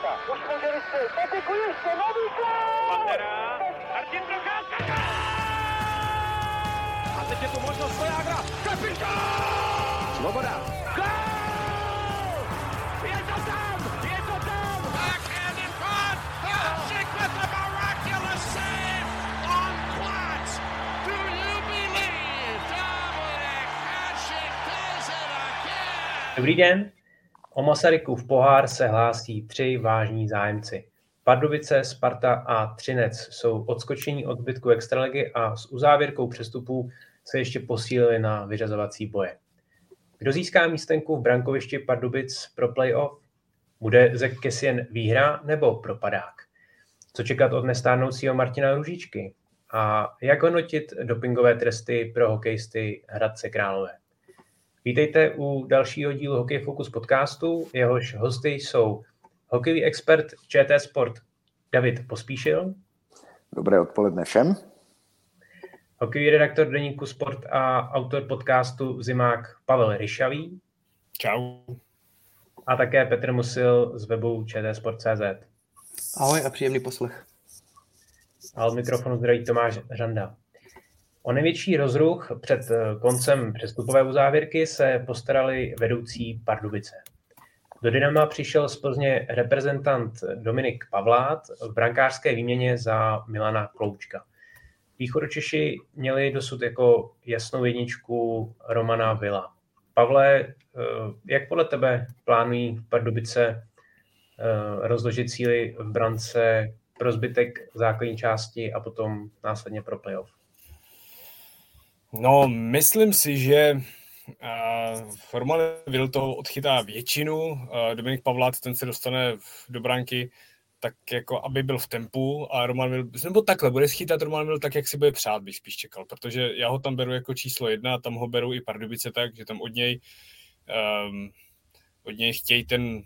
Procházka. Už může vystřelit. Patiku ještě, nový gol! Pantera, Martin Procházka, A teď je tu možnost Svojágra, kapitán! Svoboda. Gol! Je to tam, je to tam! Backhand in front. Hasek with the miraculous save on Platz. Do you believe Dominic Hasek does it again? Dobrý den. O Masarykův pohár se hlásí tři vážní zájemci. Pardubice, Sparta a Třinec jsou odskočení od zbytku extraligy a s uzávěrkou přestupů se ještě posílili na vyřazovací boje. Kdo získá místenku v brankovišti Pardubic pro playoff? Bude Zek Kesien výhra nebo propadák? Co čekat od nestárnoucího Martina Ružičky? A jak hodnotit dopingové tresty pro hokejisty Hradce Králové? Vítejte u dalšího dílu Hokej Focus podcastu. Jehož hosty jsou hokejový expert ČT Sport David Pospíšil, Dobré odpoledne všem. hokejový redaktor deníku Sport a autor podcastu Zimák Pavel Ryšavý Čau. a také Petr Musil z webu čtsport.cz. Ahoj a příjemný poslech. A od mikrofonu zdraví Tomáš Řanda. O největší rozruch před eh, koncem přestupové uzávěrky se postarali vedoucí Pardubice. Do Dynama přišel z Plzně reprezentant Dominik Pavlát v brankářské výměně za Milana Kloučka. Východočeši měli dosud jako jasnou jedničku Romana Vila. Pavle, eh, jak podle tebe plánují Pardubice eh, rozložit síly v brance pro zbytek základní části a potom následně pro playoff? No, myslím si, že uh, Roman Vil toho odchytá většinu, uh, Dominik Pavlát, ten se dostane do branky tak jako, aby byl v tempu a Roman Vil, nebo takhle, bude schytat Roman Vil tak, jak si bude přát, bych spíš čekal, protože já ho tam beru jako číslo jedna, tam ho beru i Pardubice tak, že tam od něj um, od něj chtějí ten,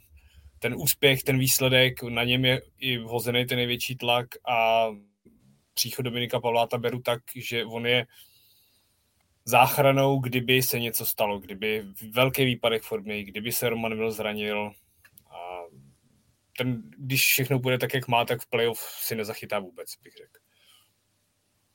ten úspěch, ten výsledek, na něm je i vhozený ten největší tlak a příchod Dominika Pavláta beru tak, že on je záchranou, kdyby se něco stalo, kdyby velký výpadek formy, kdyby se Roman Vil zranil a ten, když všechno bude tak, jak má, tak v playoff si nezachytá vůbec, bych řekl.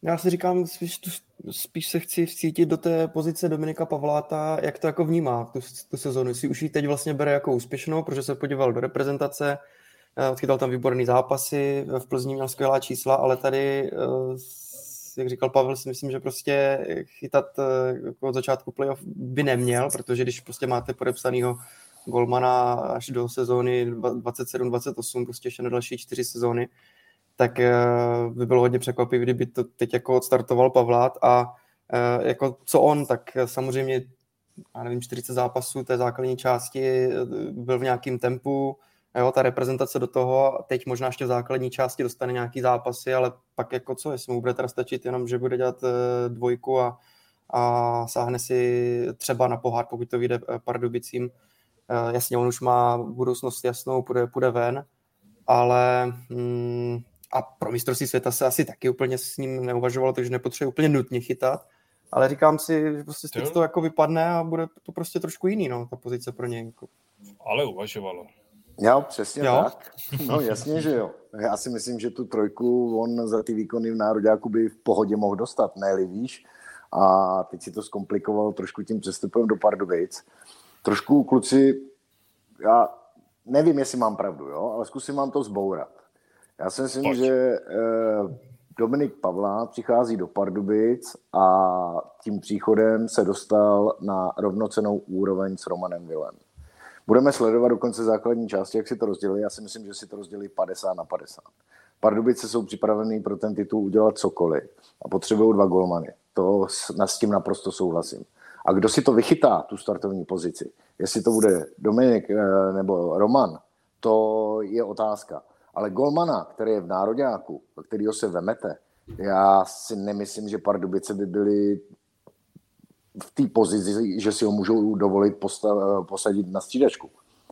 Já si říkám, spíš, tu, spíš se chci vcítit do té pozice Dominika Pavláta, jak to jako vnímá tu, tu sezonu. Si už ji teď vlastně bere jako úspěšnou, protože se podíval do reprezentace, eh, odchytal tam výborný zápasy, v Plzni měl skvělá čísla, ale tady, eh, jak říkal Pavel, si myslím, že prostě chytat eh, jako od začátku playoff by neměl, protože když prostě máte podepsanýho Golmana až do sezóny 27-28, prostě ještě na další čtyři sezóny, tak by bylo hodně překvapivý, kdyby to teď jako odstartoval Pavlát a jako co on, tak samozřejmě já nevím, 40 zápasů té základní části byl v nějakém tempu, jo, ta reprezentace do toho, teď možná ještě v základní části dostane nějaký zápasy, ale pak jako co, jestli mu bude teda stačit jenom, že bude dělat dvojku a, a sáhne si třeba na pohár, pokud to vyjde Pardubicím. Jasně, on už má budoucnost jasnou, půjde, půjde ven, ale mm, a pro mistrovství světa se asi taky úplně s ním neuvažovalo, takže nepotřebuje úplně nutně chytat. Ale říkám si, že prostě to jako vypadne a bude to prostě trošku jiný, no, ta pozice pro něj. Jako. Ale uvažovalo. Jo, přesně Jo? tak. No jasně, že jo. Já si myslím, že tu trojku on za ty výkony v Nároďáku by v pohodě mohl dostat, ne víš. A teď si to zkomplikoval trošku tím přestupem do Pardubic. Trošku kluci, já nevím, jestli mám pravdu, jo, ale zkusím vám to zbourat. Já si myslím, Pojď. že eh, Dominik Pavlá přichází do Pardubic a tím příchodem se dostal na rovnocenou úroveň s Romanem Vilem. Budeme sledovat do konce základní části, jak si to rozdělí. Já si myslím, že si to rozdělí 50 na 50. Pardubice jsou připravený pro ten titul udělat cokoliv a potřebují dva golmany. To na, s tím naprosto souhlasím. A kdo si to vychytá, tu startovní pozici, jestli to bude Dominik eh, nebo Roman, to je otázka. Ale golmana, který je v nároďáku, kterýho se vemete, já si nemyslím, že Pardubice by byly v té pozici, že si ho můžou dovolit posta- posadit na střídačku.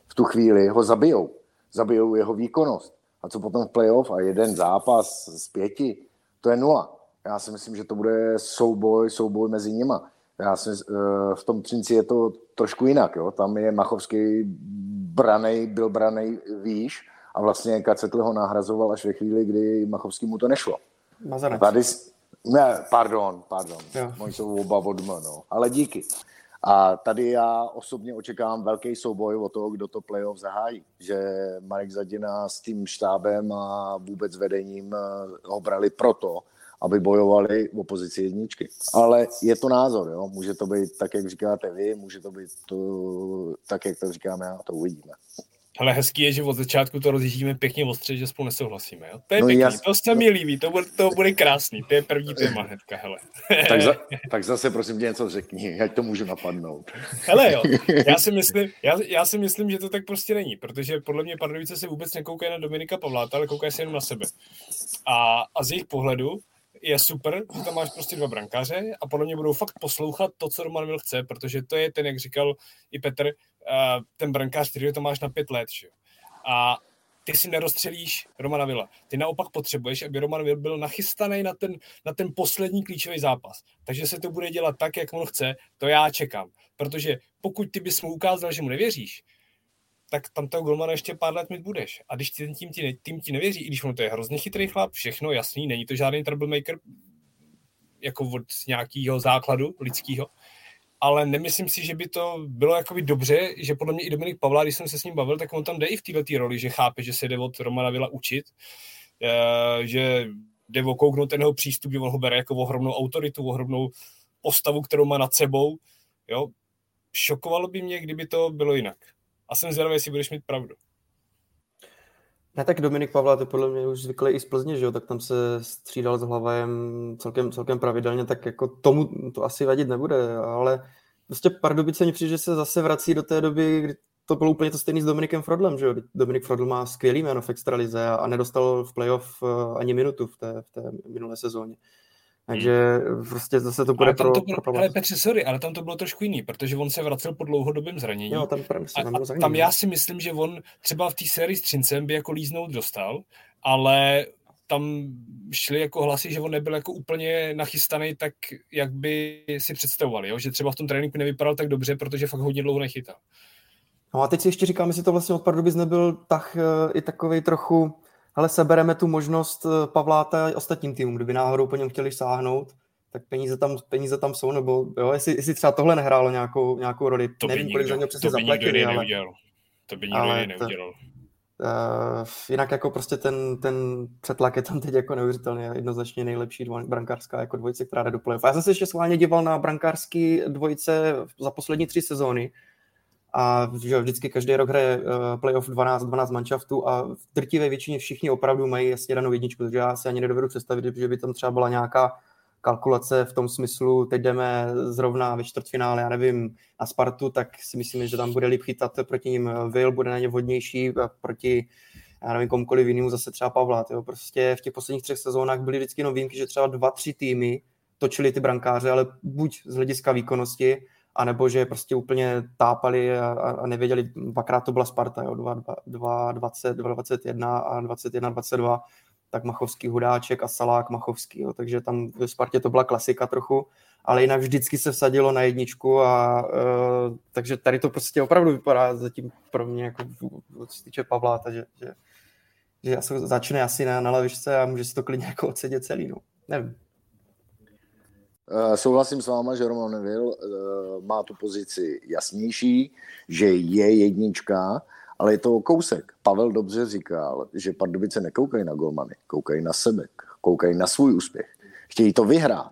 V tu chvíli ho zabijou. Zabijou jeho výkonnost. A co potom v playoff a jeden zápas z pěti, to je nula. Já si myslím, že to bude souboj, souboj mezi nima. Já si, eh, v tom Třinci je to trošku jinak. Jo? Tam je Machovský branej, byl branej výš a vlastně Kacetl ho nahrazoval až ve chvíli, kdy Machovský mu to nešlo. Mazanec. Tady, ne, pardon, pardon, Jo. oni jsou oba od no. ale díky. A tady já osobně očekávám velký souboj o toho, kdo to playoff zahájí. Že Marek Zadina s tím štábem a vůbec vedením eh, ho brali proto, aby bojovali v opozici jedničky. Ale je to názor, jo? může to být tak, jak říkáte vy, může to být to, tak, jak to říkám já, to uvidíme. Ale hezký je, že od začátku to rozjíždíme pěkně ostře, že spolu nesouhlasíme. Jo? To je No pěkný, jas- to se mi líbí, to bude, to bude krásný. To je první téma hnedka, hele. Tak, za, tak zase prosím tě něco řekni, ať to můžu napadnout. Hele jo, já si, myslím, já, já si myslím, že to tak prostě není, protože podle mě Pardubice se vůbec nekoukají na Dominika Pavláta, ale koukají se jenom na sebe. A, a z jejich pohledu je super, že tam máš prostě dva brankáře a podle mě budou fakt poslouchat to, co Roman Vil chce, protože to je ten, jak říkal i Petr, uh, ten brankář, který to máš na pět let. Že? A ty si nerozstřelíš Romana Vila. Ty naopak potřebuješ, aby Roman Vil byl nachystaný na ten, na ten poslední klíčový zápas. Takže se to bude dělat tak, jak on chce, to já čekám. Protože pokud ty bys mu ukázal, že mu nevěříš, tak tam toho golmana ještě pár let mít budeš. A když ten tým ti, ne, tým ti nevěří, i když on to je hrozně chytrý chlap, všechno jasný, není to žádný troublemaker jako od nějakého základu lidského, ale nemyslím si, že by to bylo jakoby dobře, že podle mě i Dominik Pavla, když jsem se s ním bavil, tak on tam jde i v této roli, že chápe, že se jde od Romana Vila učit, eh, že jde okouknout ten jeho přístup, že on ho bere jako ohromnou autoritu, ohromnou postavu, kterou má nad sebou. Jo? Šokovalo by mě, kdyby to bylo jinak. A jsem zvědavý, jestli budeš mít pravdu. Ne, tak Dominik Pavla to podle mě už zvyklý i z Plzně, že jo, tak tam se střídal s Hlavajem celkem, celkem pravidelně, tak jako tomu to asi vadit nebude, ale prostě Pardubice mi přijde, že se zase vrací do té doby, kdy to bylo úplně to stejný s Dominikem Frodlem, že jo, Dominik Frodl má skvělý jméno v extralize a, a nedostal v playoff eh, ani minutu v té, v té minulé sezóně. Takže prostě zase to bude Ale tam to bylo, pro ale Petře, sorry, ale tam to bylo trošku jiný, protože on se vracel po dlouhodobém zranění. Jo, tam, tam, A, tam, a tam no. já si myslím, že on třeba v té sérii s Třincem by jako líznout dostal, ale tam šly jako hlasy, že on nebyl jako úplně nachystaný tak, jak by si představovali, jo? že třeba v tom tréninku nevypadal tak dobře, protože fakt hodně dlouho nechytal. No a teď si ještě říkám, jestli to vlastně od Pardubic nebyl tak eh, i takový trochu, hele, sebereme tu možnost eh, Pavláta i ostatním týmům, kdyby náhodou po něm chtěli sáhnout, tak peníze tam, peníze tam jsou, nebo jo, jestli, jestli třeba tohle nehrálo nějakou, nějakou roli, To by nevím, kolik za něj přesně to by nikdo zaplatili, ale neudělal. To by nikdo ale jiný to- neudělal. uh, jinak jako prostě ten, ten přetlak je tam teď jako neuvěřitelný, jednoznačně nejlepší dvo, brankářská jako dvojice, která jde do playoff. A já jsem se ještě schválně díval na brankářský dvojice za poslední tři sezóny, a že vždycky každý rok hraje uh, playoff 12, 12 manšaftů a v drtivé většině všichni opravdu mají jasně danou jedničku, takže já si ani nedovedu představit, že by tam třeba byla nějaká kalkulace v tom smyslu, teď jdeme zrovna ve čtvrtfinále, já nevím, na Spartu, tak si myslím, že tam bude líp chytat proti ním Will, bude na ně vhodnější a proti já nevím, komukoliv jinému zase třeba Pavla. Jo. Prostě v těch posledních třech sezónách byly vždycky jenom výjimky, že třeba dva, tři týmy točili ty brankáře, ale buď z hlediska výkonnosti, anebo že prostě úplně tápali a, a, nevěděli, dvakrát to byla Sparta, jo, 2, 2, 20, 2, 21 a 21, 22, tak Machovský, Hudáček a Salák Machovský, jo, takže tam ve Spartě to byla klasika trochu, ale jinak vždycky se vsadilo na jedničku a uh, takže tady to prostě opravdu vypadá zatím pro mě jako co se týče Pavla, takže že, že začne asi na, na lavičce a může si to klidně jako odsedět celý, no. Nevím. Uh, souhlasím s váma, že Roman Neville uh, má tu pozici jasnější, že je jednička, ale je to kousek. Pavel dobře říkal, že Pardubice nekoukají na golmany, koukají na sebe, koukají na svůj úspěch. Chtějí to vyhrát.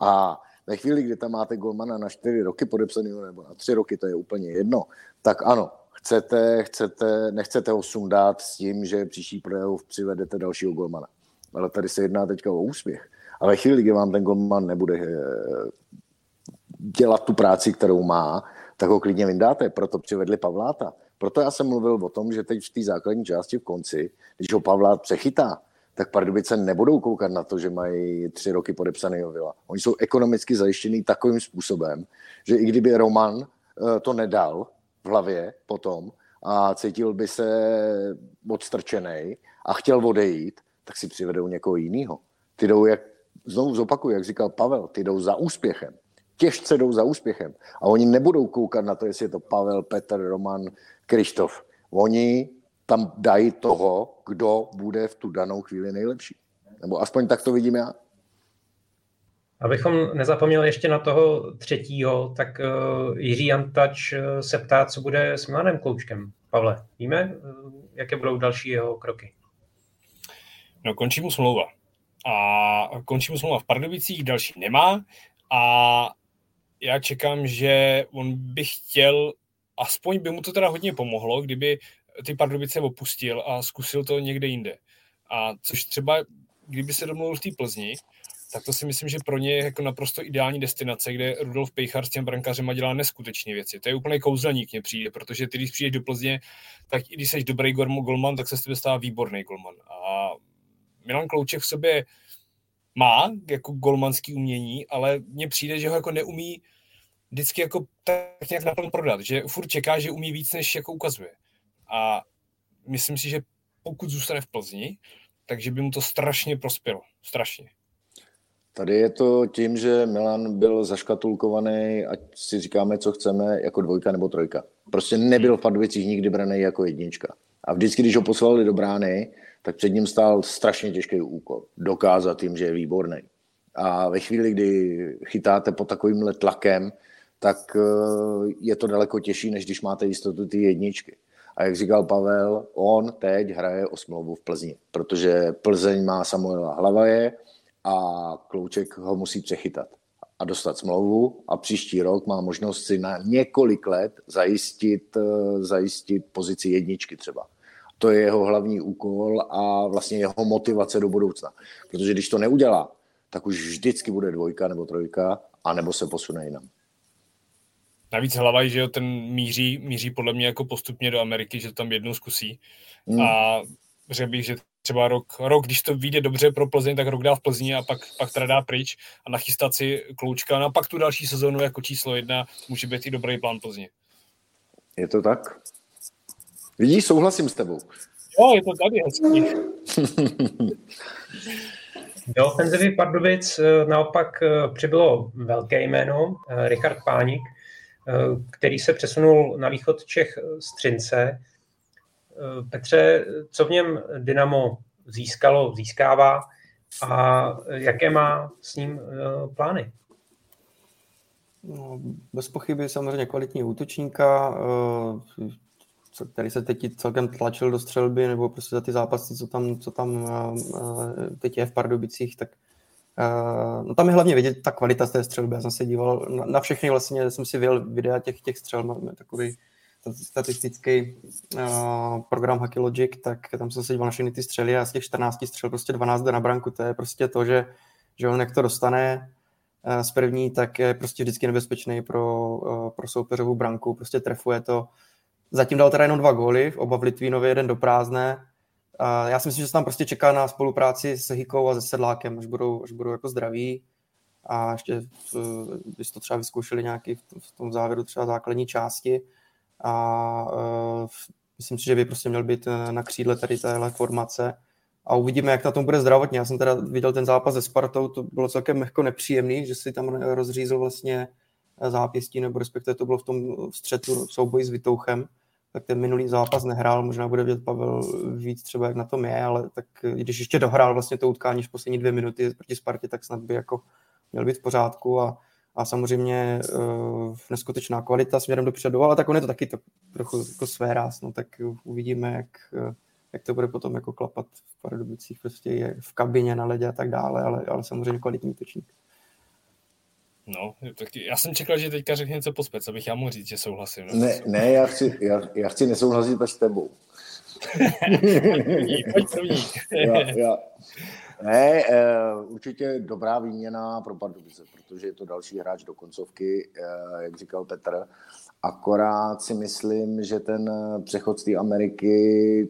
A ve chvíli, kdy tam máte golmana na čtyři roky podepsaného nebo na tři roky, to je úplně jedno, tak ano, chcete, chcete, nechcete ho sundat s tím, že příští playoff přivedete dalšího golmana. Ale tady se jedná teďka o úspěch. A ve chvíli, kdy vám ten golman nebude eh, dělat tu práci, kterou má, tak ho klidně vyndáte. Proto přivedli Pavláta. Proto já jsem mluvil o tom, že teď v té základní části v konci, když ho Pavlát přechytá, tak Pardubice nebudou koukat na to, že mají tři roky podepsaný Vila. Oni jsou ekonomicky zajištěný takovým způsobem, že i kdyby Roman eh, to nedal v hlavě potom a cítil by se odstrčený a chtěl odejít, tak si přivedou někoho jiného. Ty jdou, jak, znovu zopakuju, jak říkal Pavel, ty jdou za úspěchem. Těžce jdou za úspěchem. A oni nebudou koukat na to, jestli je to Pavel, Petr, Roman, Krištof. Oni tam dají toho, kdo bude v tu danou chvíli nejlepší. Nebo aspoň tak to vidím já. Abychom nezapomněli ještě na toho třetího, tak uh, Jiří Antač uh, se ptá, co bude s Milanem Kloučkem. Pavle, víme, uh, jaké budou další jeho kroky? No, končí mu smlouva. A končí mu smlouva v Pardubicích, další nemá. A já čekám, že on by chtěl, aspoň by mu to teda hodně pomohlo, kdyby ty Pardubice opustil a zkusil to někde jinde. A což třeba, kdyby se domluvil v té Plzni, tak to si myslím, že pro ně je jako naprosto ideální destinace, kde Rudolf Pejchar s těm brankářem dělá neskutečné věci. To je úplně kouzelník mě přijde, protože ty, když přijdeš do Plzně, tak i když jsi dobrý golman, tak se z tebe stává výborný golman. A Milan Klouček v sobě má jako golmanský umění, ale mně přijde, že ho jako neumí vždycky jako tak nějak naplno prodat, že furt čeká, že umí víc, než jako ukazuje. A myslím si, že pokud zůstane v Plzni, takže by mu to strašně prospělo. Strašně. Tady je to tím, že Milan byl zaškatulkovaný, ať si říkáme, co chceme, jako dvojka nebo trojka. Prostě nebyl v Pardubicích nikdy braný jako jednička. A vždycky, když ho poslali do brány, tak před ním stál strašně těžký úkol. Dokázat jim, že je výborný. A ve chvíli, kdy chytáte pod takovýmhle tlakem, tak eh, je to daleko těžší, než když máte jistotu ty jedničky. A jak říkal Pavel, on teď hraje o smlouvu v Plzni, protože Plzeň má Samuela Hlavaje a Klouček ho musí přechytat a dostat smlouvu a příští rok má možnost si na několik let zajistit, eh, zajistit pozici jedničky třeba. To je jeho hlavní úkol a vlastně jeho motivace do budoucna. Protože když to neudělá, tak už vždycky bude dvojka nebo trojka, anebo se posune jinam. Navíc Hlavaj, že jo, ten míří, míří podle mě jako postupně do Ameriky, že to tam jednou zkusí. Hmm. A řekl bych, že třeba rok, rok, když to vyjde dobře pro Plzeň, tak rok dá v Plzni a pak, pak teda dá pryč a nachystat si kloučka. No a pak tu další sezónu jako číslo jedna může být i dobrý plán Plzně. Je to tak? Vidíš, souhlasím s tebou. Jo, je to tady hezký. Do ofenzivy Pardubic eh, naopak eh, přibylo velké jméno, eh, Richard Pánik, který se přesunul na východ Čech z Třince. Petře, co v něm Dynamo získalo, získává a jaké má s ním plány? No, bez pochyby samozřejmě kvalitní útočníka, který se teď celkem tlačil do střelby, nebo prostě za ty zápasy, co tam, co tam teď je v Pardubicích, tak no tam je hlavně vidět ta kvalita z té střelby. Já jsem se díval na, na všechny, vlastně jsem si vyjel videa těch, těch střel, máme takový statistický program Hacky Logic, tak tam jsem se díval na všechny ty střely a z těch 14 střel prostě 12 jde na branku. To je prostě to, že, že on jak to dostane z první, tak je prostě vždycky nebezpečný pro, pro soupeřovou branku, prostě trefuje to Zatím dal teda jenom dva góly, oba v Litvínově, jeden do prázdné. Já si myslím, že se tam prostě čeká na spolupráci s Hikou a se Sedlákem, až budou, až budou jako zdraví. A ještě, když to třeba vyzkoušeli nějaký v tom závěru třeba základní části. A uh, myslím si, že by prostě měl být e, na křídle tady téhle formace. A uvidíme, jak na tom bude zdravotně. Já jsem teda viděl ten zápas se Spartou, to bylo celkem jako nepříjemný, že si tam rozřízl vlastně zápěstí, nebo respektive to bylo v tom střetu souboji s Vitouchem, tak ten minulý zápas nehrál, možná bude vědět Pavel víc třeba, jak na tom je, ale tak když ještě dohrál vlastně to utkání v poslední dvě minuty proti Spartě, tak snad by jako měl být v pořádku a, a samozřejmě uh, neskutečná kvalita směrem dopředu, ale tak on je to taky to, trochu jako své ráz, no, tak uvidíme, jak, jak to bude potom jako klapat v Pardubicích, prostě v kabině na ledě a tak dále, ale, ale samozřejmě kvalitní útočník. No, tak já jsem čekal, že teďka řekne něco pospět, abych já mohl říct, že souhlasím. No. Ne, ne já, chci, já, já chci nesouhlasit s tebou. pojď první. já, já. Ne, uh, určitě dobrá výměna pro Pardubice, protože je to další hráč do koncovky, uh, jak říkal Petr. Akorát si myslím, že ten přechod z té Ameriky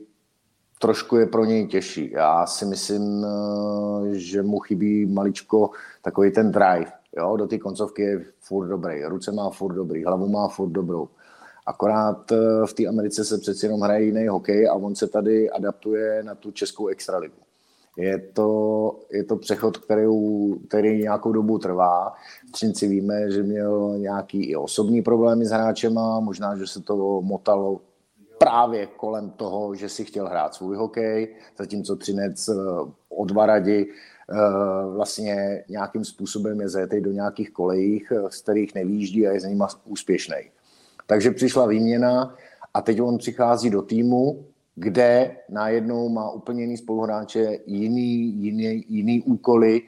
trošku je pro něj těžší. Já si myslím, uh, že mu chybí maličko takový ten drive Jo, do té koncovky je furt dobrý, ruce má furt dobrý, hlavu má furt dobrou. Akorát eh, v té Americe se přeci jenom hraje jiný hokej a on se tady adaptuje na tu českou extraligu. Je to, je to přechod, který, který nějakou dobu trvá. V Třinci víme, že měl nějaký i osobní problémy s hráčema, možná, že se to motalo právě kolem toho, že si chtěl hrát svůj hokej, zatímco Třinec eh, od Varadi vlastně nějakým způsobem je zajetý do nějakých kolejích, eh, z kterých nevýjíždí a je za nima úspěšný. Takže přišla výměna a teď on přichází do týmu, kde najednou má úplně jiný spoluhráče, jiný, jiný, jiný úkoly.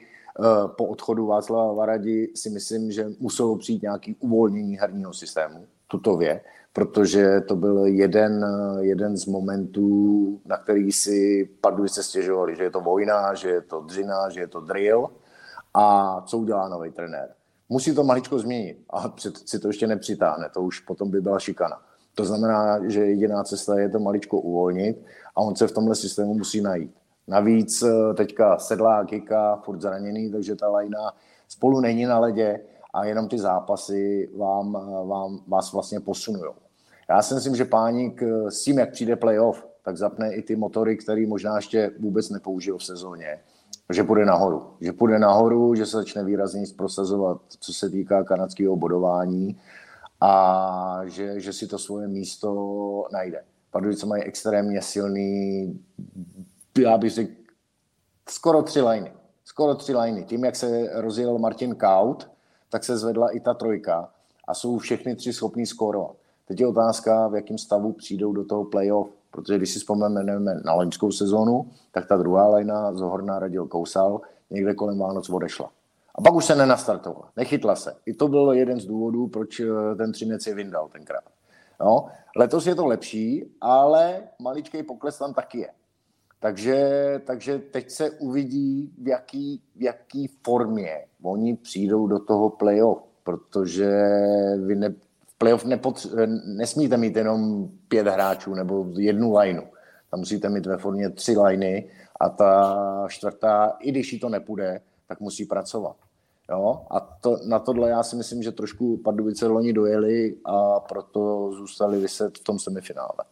Po odchodu Václava Varadi si myslím, že muselo přijít nějaký uvolnění herního systému, tutově protože to byl jeden, jeden z momentů, na který si se stěžovali, že je to vojna, že je to dřina, že je to drill a co udělá nový trenér. Musí to maličko změnit, ale si to ještě nepřitáhne, to už potom by byla šikana. To znamená, že jediná cesta je to maličko uvolnit a on se v tomhle systému musí najít. Navíc eh, teďka sedlá Kika, furt zraněný, takže ta lajna spolu není na ledě a jenom ty zápasy vám, vám, vás vlastně posunují. Já si myslím, že Páník eh, s tím, jak přijde playoff, tak zapne i ty motory, který možná ještě vůbec nepoužil v sezóně, že půjde nahoru. Že půjde nahoru, že se začne výrazně prosazovat, co se týká kanadského bodování a že, že si to svoje místo najde. Pardubice mají extrémně silný, já bych řekl, skoro tři liny. Skoro tři liny. Tím, jak se rozjel Martin Kaut, tak se zvedla i ta trojka a jsou všechny tři schopní skórovat. Teď je otázka, v jakém stavu přijdou do toho playoff, protože když si vzpomeneme na loňskou sezónu, tak ta druhá lajna Zohorná radil Kousal, někde kolem Vánoc odešla. A pak už se nenastartovala, nechytla se. I to byl jeden z důvodů, proč eh, ten Třinec je vyndal tenkrát. No, letos je to lepší, ale maličký pokles tam taky je. Takže, takže teď se uvidí, v jaký, v jaký formě oni přijdou do toho playoff, protože vy ne, v playoff nepotř- nesmíte mít jenom pět hráčů nebo jednu lineu. Tam musíte mít ve formě tři liney a ta čtvrtá, i když jí to nepůjde, tak musí pracovat. Jo? A to, na tohle já si myslím, že trošku Pardubice loni dojeli a proto zůstali vyset v tom semifinále.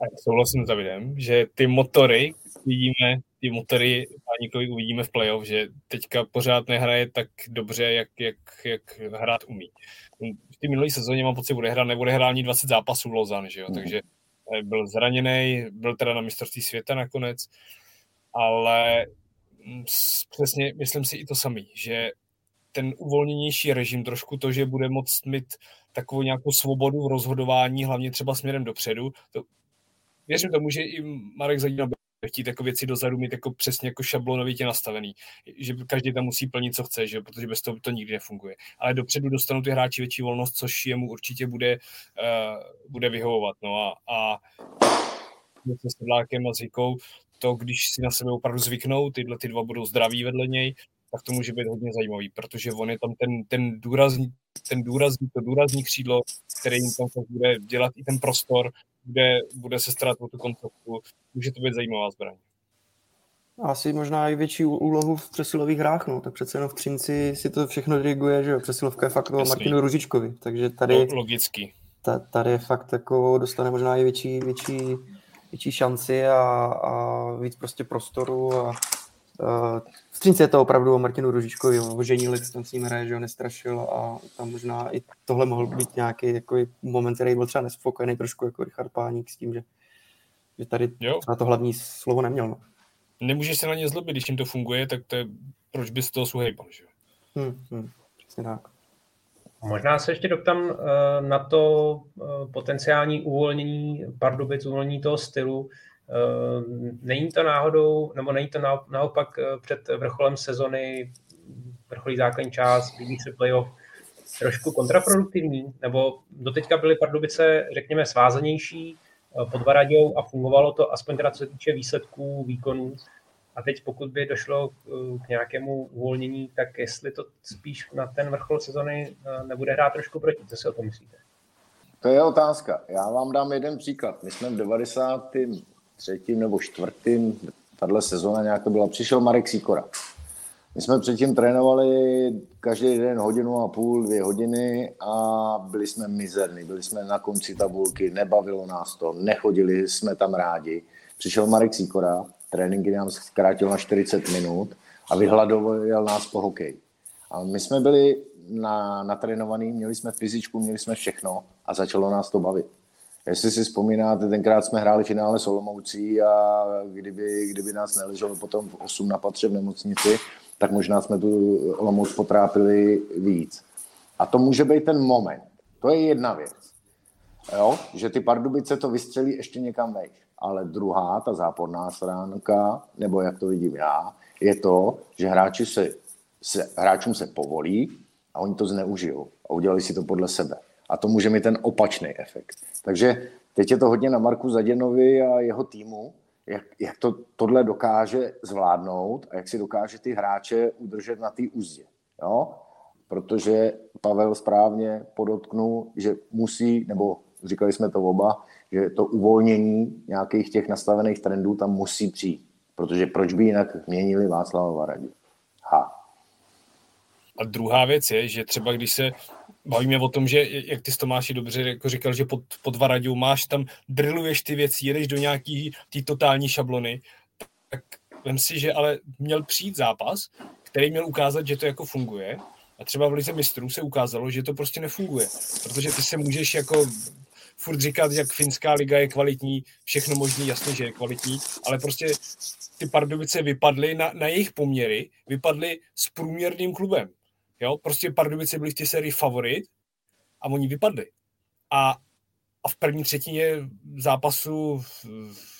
Tak souhlasím s Davidem, že ty motory, vidíme, ty motory Páníkovi uvidíme v playoff, že teďka pořád nehraje tak dobře, jak, jak, jak hrát umí. V té minulé sezóně mám pocit, bude hrát, nebude hrát ani 20 zápasů v Lozan, že jo? Mm. takže eh, byl zraněný, byl teda na mistrovství světa nakonec, ale mm, přesně myslím si i to samý, že ten uvolněnější režim, trošku to, že bude moct mít takovou nějakou svobodu v rozhodování, hlavně třeba směrem dopředu, to věřím tomu, že i Marek Zadina bude chtít jako věci dozadu mít jako přesně jako šablonovitě nastavený, že každý tam musí plnit, co chce, že? protože bez toho to nikdy nefunguje. Ale dopředu dostanou ty hráči větší volnost, což jemu určitě bude, uh, bude vyhovovat. No a, a se Sedlákem a s Hikou, to, když si na sebe opravdu zvyknou, tyhle ty dva budou zdraví vedle něj, tak to může být hodně zajímavý, protože on je tam ten, ten důrazní, ten důrazní, to důrazní křídlo, který jim tam bude dělat i ten prostor, bude, bude se starat o tu konceptu. Může to být zajímavá zbraň. Asi možná i větší úlohu v přesilových hrách, no, tak přece jenom v Třinci si to všechno diriguje, že jo, přesilovka je fakt o Martinu Ružičkovi, takže tady... No, logicky. tady je fakt jako, dostane možná i větší, větší, větší šanci a, a víc prostě prostoru a uh, v Třinci je to opravdu o Martinu Ružičkovi, o Ženílek tam s ním hraje, že ho nestrašil a tam možná i tohle mohl být nějaký jako moment, který byl třeba nespokojený trošku jako Richard Páník s tím, že, že tady jo. na to hlavní slovo neměl. No. Nemůžeš se na ně zlobit, když jim to funguje, tak to je, proč bys toho suhejbal, že Hmm, hmm, přesně tak. Možná se ještě doptám na to potenciální uvolnění Pardubic, uvolnění toho stylu. Eh, není to náhodou, nebo není to naopak eh, před vrcholem sezony, vrcholí základní část, se playoff, trošku kontraproduktivní? Nebo doteďka byly Pardubice, řekněme, svázanější eh, pod Varadějou a fungovalo to aspoň teda co se týče výsledků, výkonů. A teď pokud by došlo k nějakému uvolnění, tak jestli to spíš na ten vrchol sezony nebude hrát trošku proti, co si o tom myslíte? To je otázka. Já vám dám jeden příklad. My jsme v 90 třetím nebo čtvrtým, tahle sezóna nějak byla, přišel Marek Sikora. My jsme předtím trénovali každý den hodinu a půl, dvě hodiny a byli jsme mizerní, byli jsme na konci tabulky, nebavilo nás to, nechodili jsme tam rádi. Přišel Marek Sikora, tréninky nám zkrátil na 40 minut a vyhladoval nás po hokej. A my jsme byli na, natrénovaný, měli jsme fyzičku, měli jsme všechno a začalo nás to bavit. Jestli si vzpomínáte, tenkrát jsme hráli finále s Olomoucí a kdyby, kdyby nás neleželo potom v 8 na patře v nemocnici, tak možná jsme tu Olomouc potrápili víc. A to může být ten moment. To je jedna věc. Jo? Že ty Pardubice to vystřelí ještě někam vejš. Ale druhá, ta záporná stránka, nebo jak to vidím já, je to, že hráči se, se, hráčům se povolí a oni to zneužijou a udělali si to podle sebe. A to může mít ten opačný efekt. Takže teď je to hodně na Marku Zaděnovi a jeho týmu, jak, jak to tohle dokáže zvládnout a jak si dokáže ty hráče udržet na té úzdě. Jo? Protože Pavel správně podotknul, že musí, nebo říkali jsme to oba, že to uvolnění nějakých těch nastavených trendů tam musí přijít. Protože proč by jinak měnili Václava Varadě? Ha. A druhá věc je, že třeba když se bavíme o tom, že jak ty Tomáši dobře jako říkal, že pod, pod Varadou máš tam, drilluješ ty věci, jedeš do nějaký ty totální šablony, tak vem si, že ale měl přijít zápas, který měl ukázat, že to jako funguje. A třeba v lize mistrů se ukázalo, že to prostě nefunguje, protože ty se můžeš jako furt říkat, jak finská liga je kvalitní, všechno možný, jasně, že je kvalitní, ale prostě ty Pardubice vypadly na, na jejich poměry, vypadly s průměrným klubem. Jo, prostě Pardubice byly v té sérii favorit a oni vypadli. A, a v první třetině zápasu v,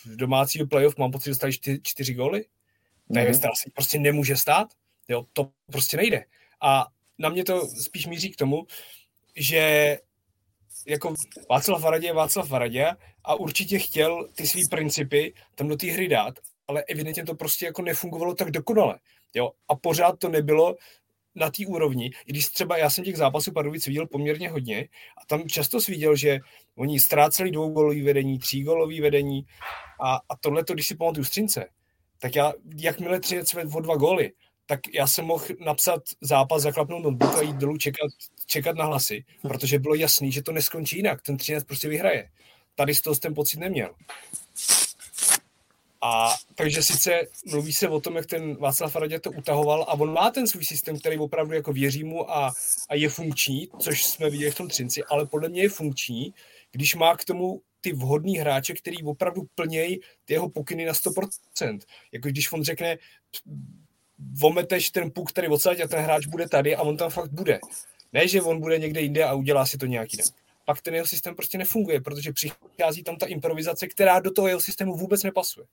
v domácího playoff mám pocit, že dostali čtyři, čtyři góly. Věc, která se prostě nemůže stát. Jo, to prostě nejde. A na mě to spíš míří k tomu, že jako Václav Varadě je Václav Varadě a určitě chtěl ty svý principy tam do té hry dát, ale evidentně to prostě jako nefungovalo tak dokonale. Jo? A pořád to nebylo na té úrovni, i když třeba já jsem těch zápasů Pardubic viděl poměrně hodně a tam často viděl, že oni ztráceli dvougolový vedení, třígolový vedení a, a tohle, když si pamatuju Střince, tak já, jakmile Třinec o dva góly, tak já jsem mohl napsat zápas, zaklapnout notebook a jít dolů čekat, čekat na hlasy, protože bylo jasný, že to neskončí jinak. Ten Třinec prostě vyhraje. Tady z toho ten pocit neměl. A takže sice mluví se o tom, jak ten Václav Radě to utahoval a on má ten svůj systém, který opravdu jako věří mu a, a je funkční, což jsme viděli v tom Třinci, ale podle mě je funkční, když má k tomu ty vhodný hráče, který opravdu plnějí ty jeho pokyny na 100%. Jako když on řekne, vometeš ten puk tady odsaď a ten hráč bude tady a on tam fakt bude. Ne, že on bude někde jinde a udělá si to nějaký den. Pak ten jeho systém prostě nefunguje, protože přichází tam ta improvizace, která do toho jeho systému vůbec nepasuje.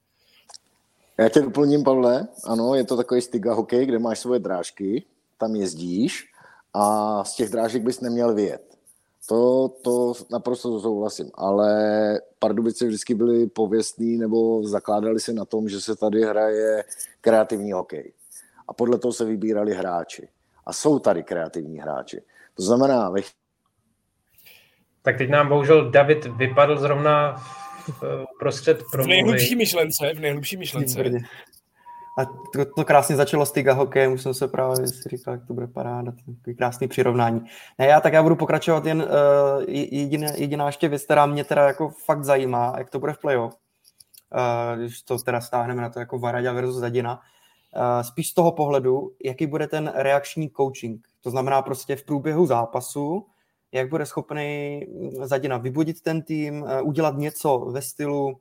Já tě doplním, Pavle. Ano, je to takový stiga hokej, kde máš svoje drážky, tam jezdíš a z těch drážek bys neměl vyjet. To, to naprosto souhlasím, ale Pardubice vždycky byly pověstný nebo zakládali se na tom, že se tady hraje kreativní hokej. A podle toho se vybírali hráči. A jsou tady kreativní hráči. To znamená, ve tak teď nám bohužel David vypadl zrovna v prostřed promluvy. V nejhlubší myšlence, v nejhlubší myšlence. A to, to krásně začalo s Tiga hokejem, už jsem se právě si říkal, jak to bude paráda, takový krásný přirovnání. Ne, já tak já budu pokračovat jen uh, jediné, jediná ještě věc, která mě teda jako fakt zajímá, jak to bude v playoff. Uh, když to teda stáhneme na to jako Varadě versus Zadina. Uh, spíš z toho pohledu, jaký bude ten reakční coaching. To znamená prostě v průběhu zápasu, jak bude schopný Zadina vybudit ten tým, eh, udělat něco ve stylu,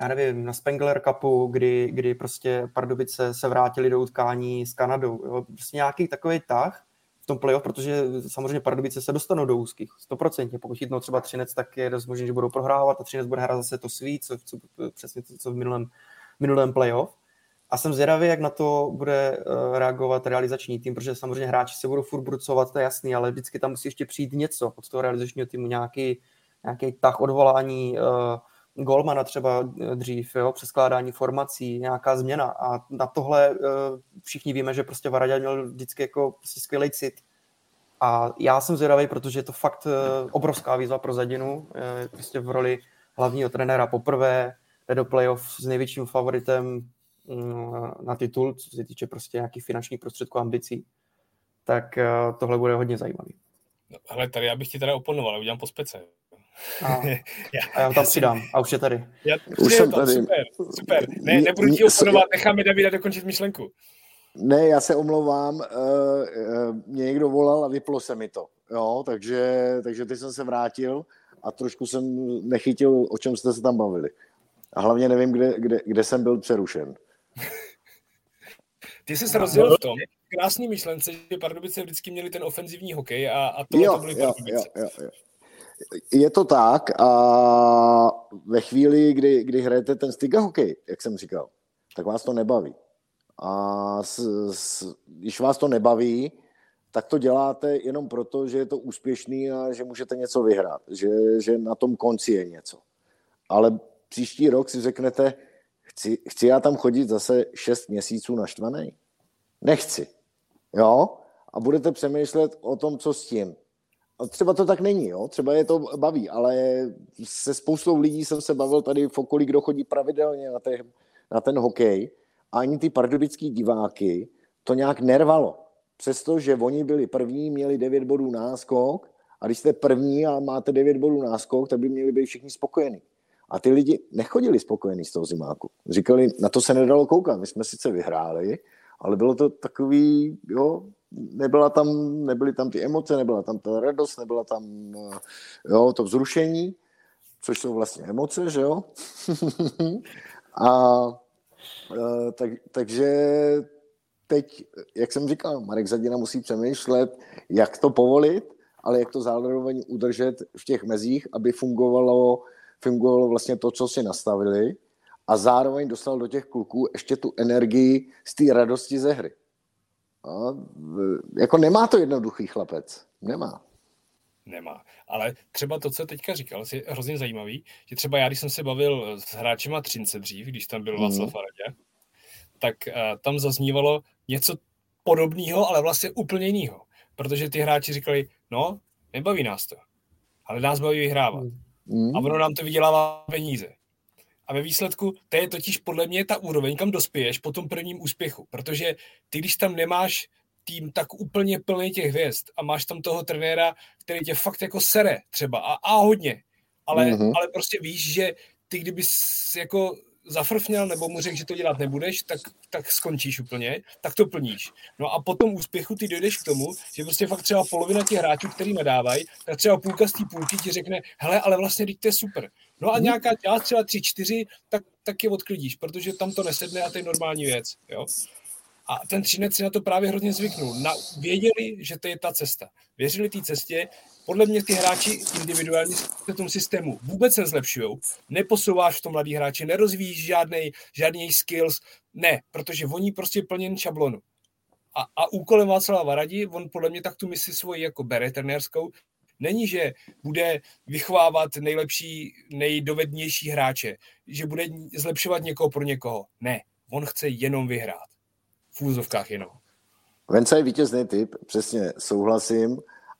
já nevím, na Spengler Cupu, kdy, kdy prostě Pardubice se vrátili do utkání s Kanadou. Jo? Prostě nějaký takový tah v tom playoff, protože samozřejmě Pardubice se dostanou do úzkých, 100%. Pokud chytnou třeba Třinec, tak je dost možné, že budou prohrávat a Třinec bude hrát zase to svý, co, co, přesně to, co v minulém, minulém playoff. A jsem zvědavý, jak na to bude uh, reagovat realizační tým, protože samozřejmě hráči se budou furt brucovat, to je jasný, ale vždycky tam musí ještě přijít něco od toho realizačního týmu, nějaký, nějaký tah odvolání uh, golmana třeba eh, dřív, jo, přeskládání formací, nějaká změna. A na tohle uh, všichni víme, že prostě Varadě měl vždycky jako prostě skvělý cit. A já jsem zvědavý, protože je to fakt uh, obrovská výzva pro Zadinu, uh, prostě v roli hlavního trenéra poprvé, jde do playoff s největším favoritem na titul, co se týče prostě nějakých finančních prostředků a ambicí, tak eh, tohle bude hodně zajímavý. No, ale tady já bych ti teda oponoval, udělám po spece. A, a já tam přidám. A už je tady. Já, už jsem tady. Super, super. Ne, nebudu ti oponovat, necháme Davida dokončit myšlenku. Ne, já se omlouvám, uh, uh, mě někdo volal a vyplo se mi to, jo, takže, takže teď jsem se vrátil a trošku jsem nechytil, o čem jste se tam bavili. A hlavně nevím, kde, kde, kde jsem byl přerušen. Ty jsi se rozdělil v tom krásný myšlence, že Pardubice vždycky měli ten ofenzivní hokej a, a Jo, to byly jo, Pardubice. jo, jo, jo. Je to tak a ve chvíli, kdy, kdy hrajete ten stiga hokej, jak jsem říkal, tak vás to nebaví. A s, s, když vás to nebaví, tak to děláte jenom proto, že je to úspěšný a že můžete něco vyhrát, že, že na tom konci je něco. Ale příští rok si řeknete, chci, chci já tam chodit zase 6 měsíců naštvaný? Nechci. Jo? A budete přemýšlet o tom, co s tím. A třeba to tak není, jo? třeba je to baví, ale se spoustou lidí jsem se bavil tady v okolí, kdo chodí pravidelně na ten, na ten hokej a ani ty pardubický diváky to nějak nervalo. Přestože oni byli první, měli 9 bodů náskok a když jste první a máte 9 bodů náskok, tak by měli být všichni spokojení. A ty lidi nechodili spokojení z toho zimáku. Říkali, na to se nedalo koukat. My jsme sice vyhráli, ale bylo to takový, jo, nebyla tam, nebyly tam ty emoce, nebyla tam ta radost, nebyla tam jo, to vzrušení, což jsou vlastně emoce, že jo? a eh, tak, takže teď, jak jsem říkal, Marek Zadina musí přemýšlet, jak to povolit, ale jak to zároveň udržet v těch mezích, aby fungovalo, fungovalo vlastně to, co si nastavili a zároveň dostal do těch kluků ještě tu energii z té radosti ze hry. A, jako nemá to jednoduchý chlapec. Nemá. Nemá. Ale třeba to, co teďka říkal, je hrozně zajímavý, že třeba já, když jsem se bavil s hráčema Třince dřív, když tam byl Václav Mhm. Faradě, tak uh, tam zaznívalo něco podobného, ale vlastně úplně jiného. Protože ty hráči říkali, no, nebaví nás to, ale nás baví vyhrávat. Mm. A ono nám to vydělává peníze. A ve výsledku, to je totiž podle mě ta úroveň, kam dospěješ po tom prvním úspěchu. Protože ty, když tam nemáš tým tak úplně plný těch hvězd a máš tam toho trenéra, který tě fakt jako sere třeba a, a hodně, ale, Mhm. mm-hmm. ale prostě víš, že ty kdybys jako zafrfněl nebo mu řekl, že to dělat nebudeš, tak, tak skončíš úplně, tak to plníš. No a po tom úspěchu ty dojdeš k tomu, že prostě fakt třeba polovina těch hráčů, který nadávají, tak třeba půlka z té půlky ti řekne, hele, ale vlastně teď to je super. No a nějaká část, třeba tři, čtyři, tak, tak je odklidíš, protože tam to nesedne a to je normální věc. Jo? A ten Třinec si na to právě hrozně zvyknul. Na, věděli, že to je ta cesta. Věřili té cestě. Podle mě ty hráči individuálně se v tom systému vůbec nezlepšují. Neposouváš v tom mladý hráči, nerozvíjíš žádný, žádný skills. Ne, protože oni prostě plní jen šablonu. A, a úkolem Václava Varadi, on podle mě tak tu misi svoji jako bere trenérskou, není, že bude vychovávat nejlepší, nejdovednější hráče, že bude zlepšovat někoho pro někoho. Ne, on chce jenom vyhrát. V úzovkách jenom. Vence je vítězný typ, přesně souhlasím,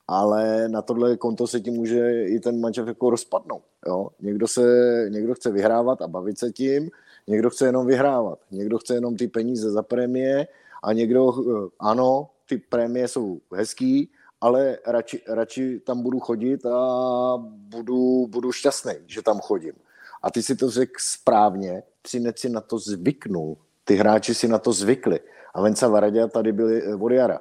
ale na tohle konto se ti může i ten manžel jako rozpadnout. Jo? Někdo, se, někdo chce vyhrávat a bavit se tím, někdo chce jenom vyhrávat, někdo chce jenom ty peníze za prémie a někdo, eh, ano, ty prémie jsou hezký, ale radši, radši tam budu chodit a budu, budu šťastný, že tam chodím. A ty si to řekl správně, Třinec si na to zvyknul, ty hráči si na to zvykli. A Venca Varadě tady byli eh, od jara.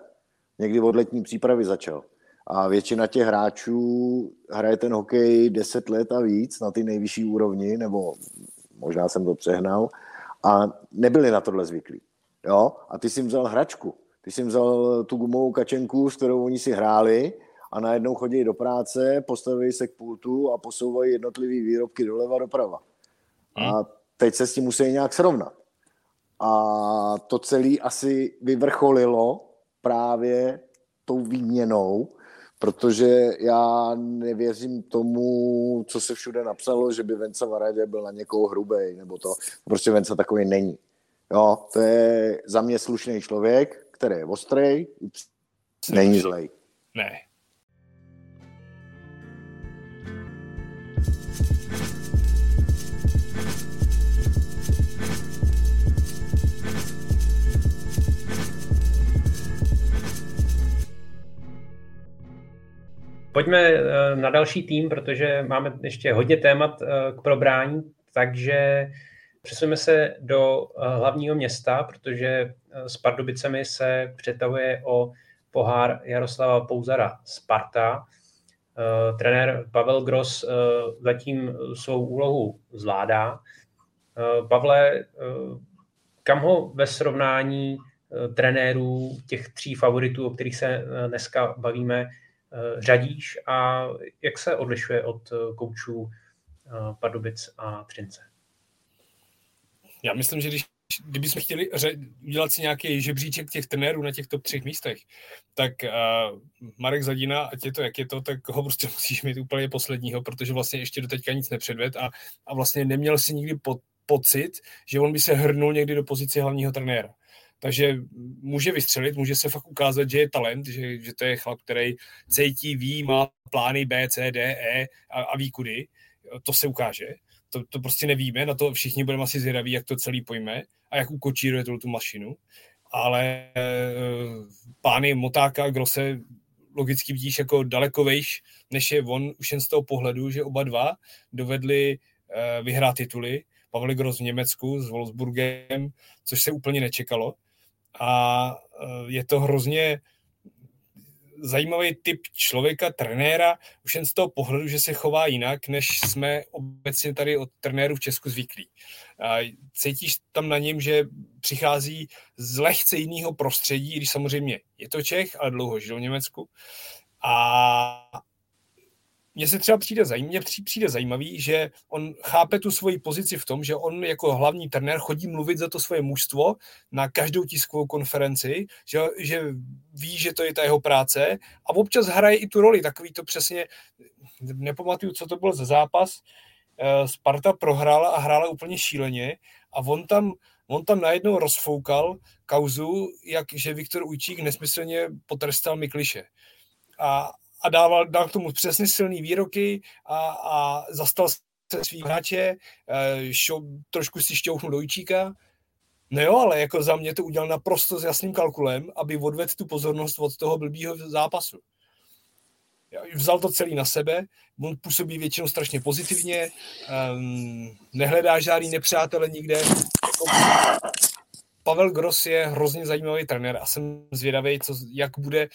Někdy od letní přípravy začal. A většina těch hráčů hraje ten hokej 10 let a víc na ty nejvyšší úrovni, nebo možná jsem to přehnal, a nebyli na tohle zvyklí. Jo? A ty si jim vzal hračku. Ty si jim vzal tu gumovou kačenku, s kterou oni si hráli a najednou chodí do práce, postaví se k pultu a posouvají jednotlivý výrobky doleva doprava. A teď se s tím musí nějak srovnat. A to celé asi vyvrcholilo právě tou výměnou, protože já nevěřím tomu, co se všude napsalo, že by Venca Varadě byl na někoho hrubý, nebo to. Prostě Venca takový není. Jo, to je za mě slušný člověk, který je ostrej, není zlej. Ne. Pojďme eh, na další tým, protože máme ještě hodně témat eh, k probrání, takže přesuneme se do eh, hlavního města, protože s Pardubicemi se přetahuje o pohár Jaroslava Pouzara Sparta. trenér Pavel Gross zatím svou úlohu zvládá. Pavle, kam ho ve srovnání trenérů těch tří favoritů, o kterých se dneska bavíme, řadíš a jak se odlišuje od koučů Pardubic a Třince? Já myslím, že když kdybychom chtěli udělat si nějaký žebříček těch trenérů na těch top třech místech, tak uh, Marek Zadina, ať je to jak je to, tak ho prostě musíš mít úplně posledního, protože vlastně ještě do teďka nic nepředved a, a vlastně neměl si nikdy po, pocit, že on by se hrnul někdy do pozice hlavního trenéra. Takže může vystřelit, může se fakt ukázat, že je talent, že, že to je chlap, který cítí, ví, má plány B, C, D, E a, a ví kudy. To se ukáže to, to prostě nevíme, na to všichni budeme asi zvědaví, jak to celý pojme a jak ukočíruje tu mašinu. Ale e, pány Motáka Grose logicky vidíš jako daleko vejš, než je on už jen z toho pohledu, že oba dva dovedli e, vyhrát tituly. Pavel Gross v Německu s Wolfsburgem, což se úplně nečekalo. A e, je to hrozně zajímavý typ člověka, trenéra, už jen z toho pohledu, že se chová jinak, než jsme obecně tady od trenérů v Česku zvyklí. Cítíš tam na něm, že přichází z lehce jiného prostředí, když samozřejmě je to Čech, ale dlouho žil v Německu. A mně se třeba přijde, zajím, mně přijde zajímavý, že on chápe tu svoji pozici v tom, že on jako hlavní trenér chodí mluvit za to svoje mužstvo na každou tiskovou konferenci, že, že ví, že to je ta jeho práce a občas hraje i tu roli, takový to přesně, nepamatuju, co to byl za zápas, eh, Sparta prohrála a hrála úplně šíleně a on tam, on tam najednou rozfoukal kauzu, jak že Viktor Ujčík nesmyslně potrestal Mikliše. A, a dával, dal k tomu přesně silný výroky a, a zastal se svým hráče, eh, šo, trošku si šťouchnul do Jíčíka. No jo, ale jako za mě to udělal naprosto s jasným kalkulem, aby odvedl tu pozornost od toho blbýho zápasu. Vzal to celý na sebe, on působí většinou strašně pozitivně, um, nehledá žádný nepřátele nikde. Jako Pavel Gross je hrozně zajímavý trenér a jsem zvědavý, co, jak bude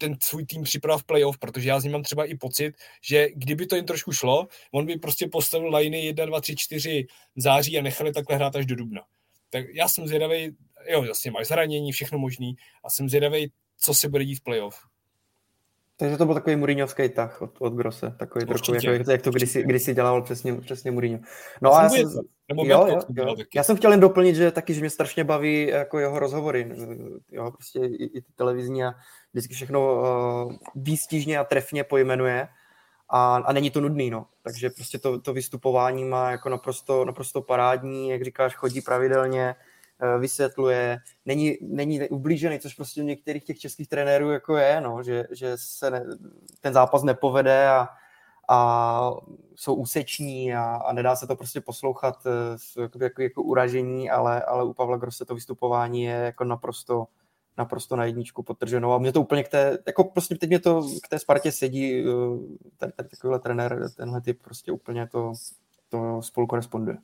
ten svůj tým připrav v playoff, protože já z ním mám třeba i pocit, že kdyby to jen trošku šlo, on by prostě postavil liney 1, 2, 3, 4 září a nechali takhle hrát až do dubna. Tak já jsem zvědavý, jo, jasně máš zranění, všechno možný a jsem zvědavý, co se bude dít v playoff. Takže to byl takový Mourinhovský tah od, od Grosse, takový trochu, jako, jak, jak to kdysi, kdysi dělal přesně, přesně Mourinho. No a já jsem, nebo jo, jo, jo. já jsem chtěl jen doplnit, že taky, že mě strašně baví jako jeho rozhovory, jo, prostě i, i ty televizní a vždycky všechno uh, výstižně a trefně pojmenuje a, a není to nudný, no. Takže prostě to, to vystupování má jako naprosto, naprosto parádní, jak říkáš, chodí pravidelně, uh, vysvětluje, není, není ublížený, což prostě u některých těch českých trenérů jako je, no, že, že se ne, ten zápas nepovede a, a jsou úseční a, a nedá se to prostě poslouchat uh, jako, jako, jako uražení, ale, ale u Pavla Grosse to vystupování je jako naprosto naprosto na jedničku potrženou a mě to úplně k té, jako prostě teď mě to k té Spartě sedí, eh, tady, tady takovýhle trenér, tenhle typ prostě úplně to, to spolu koresponduje.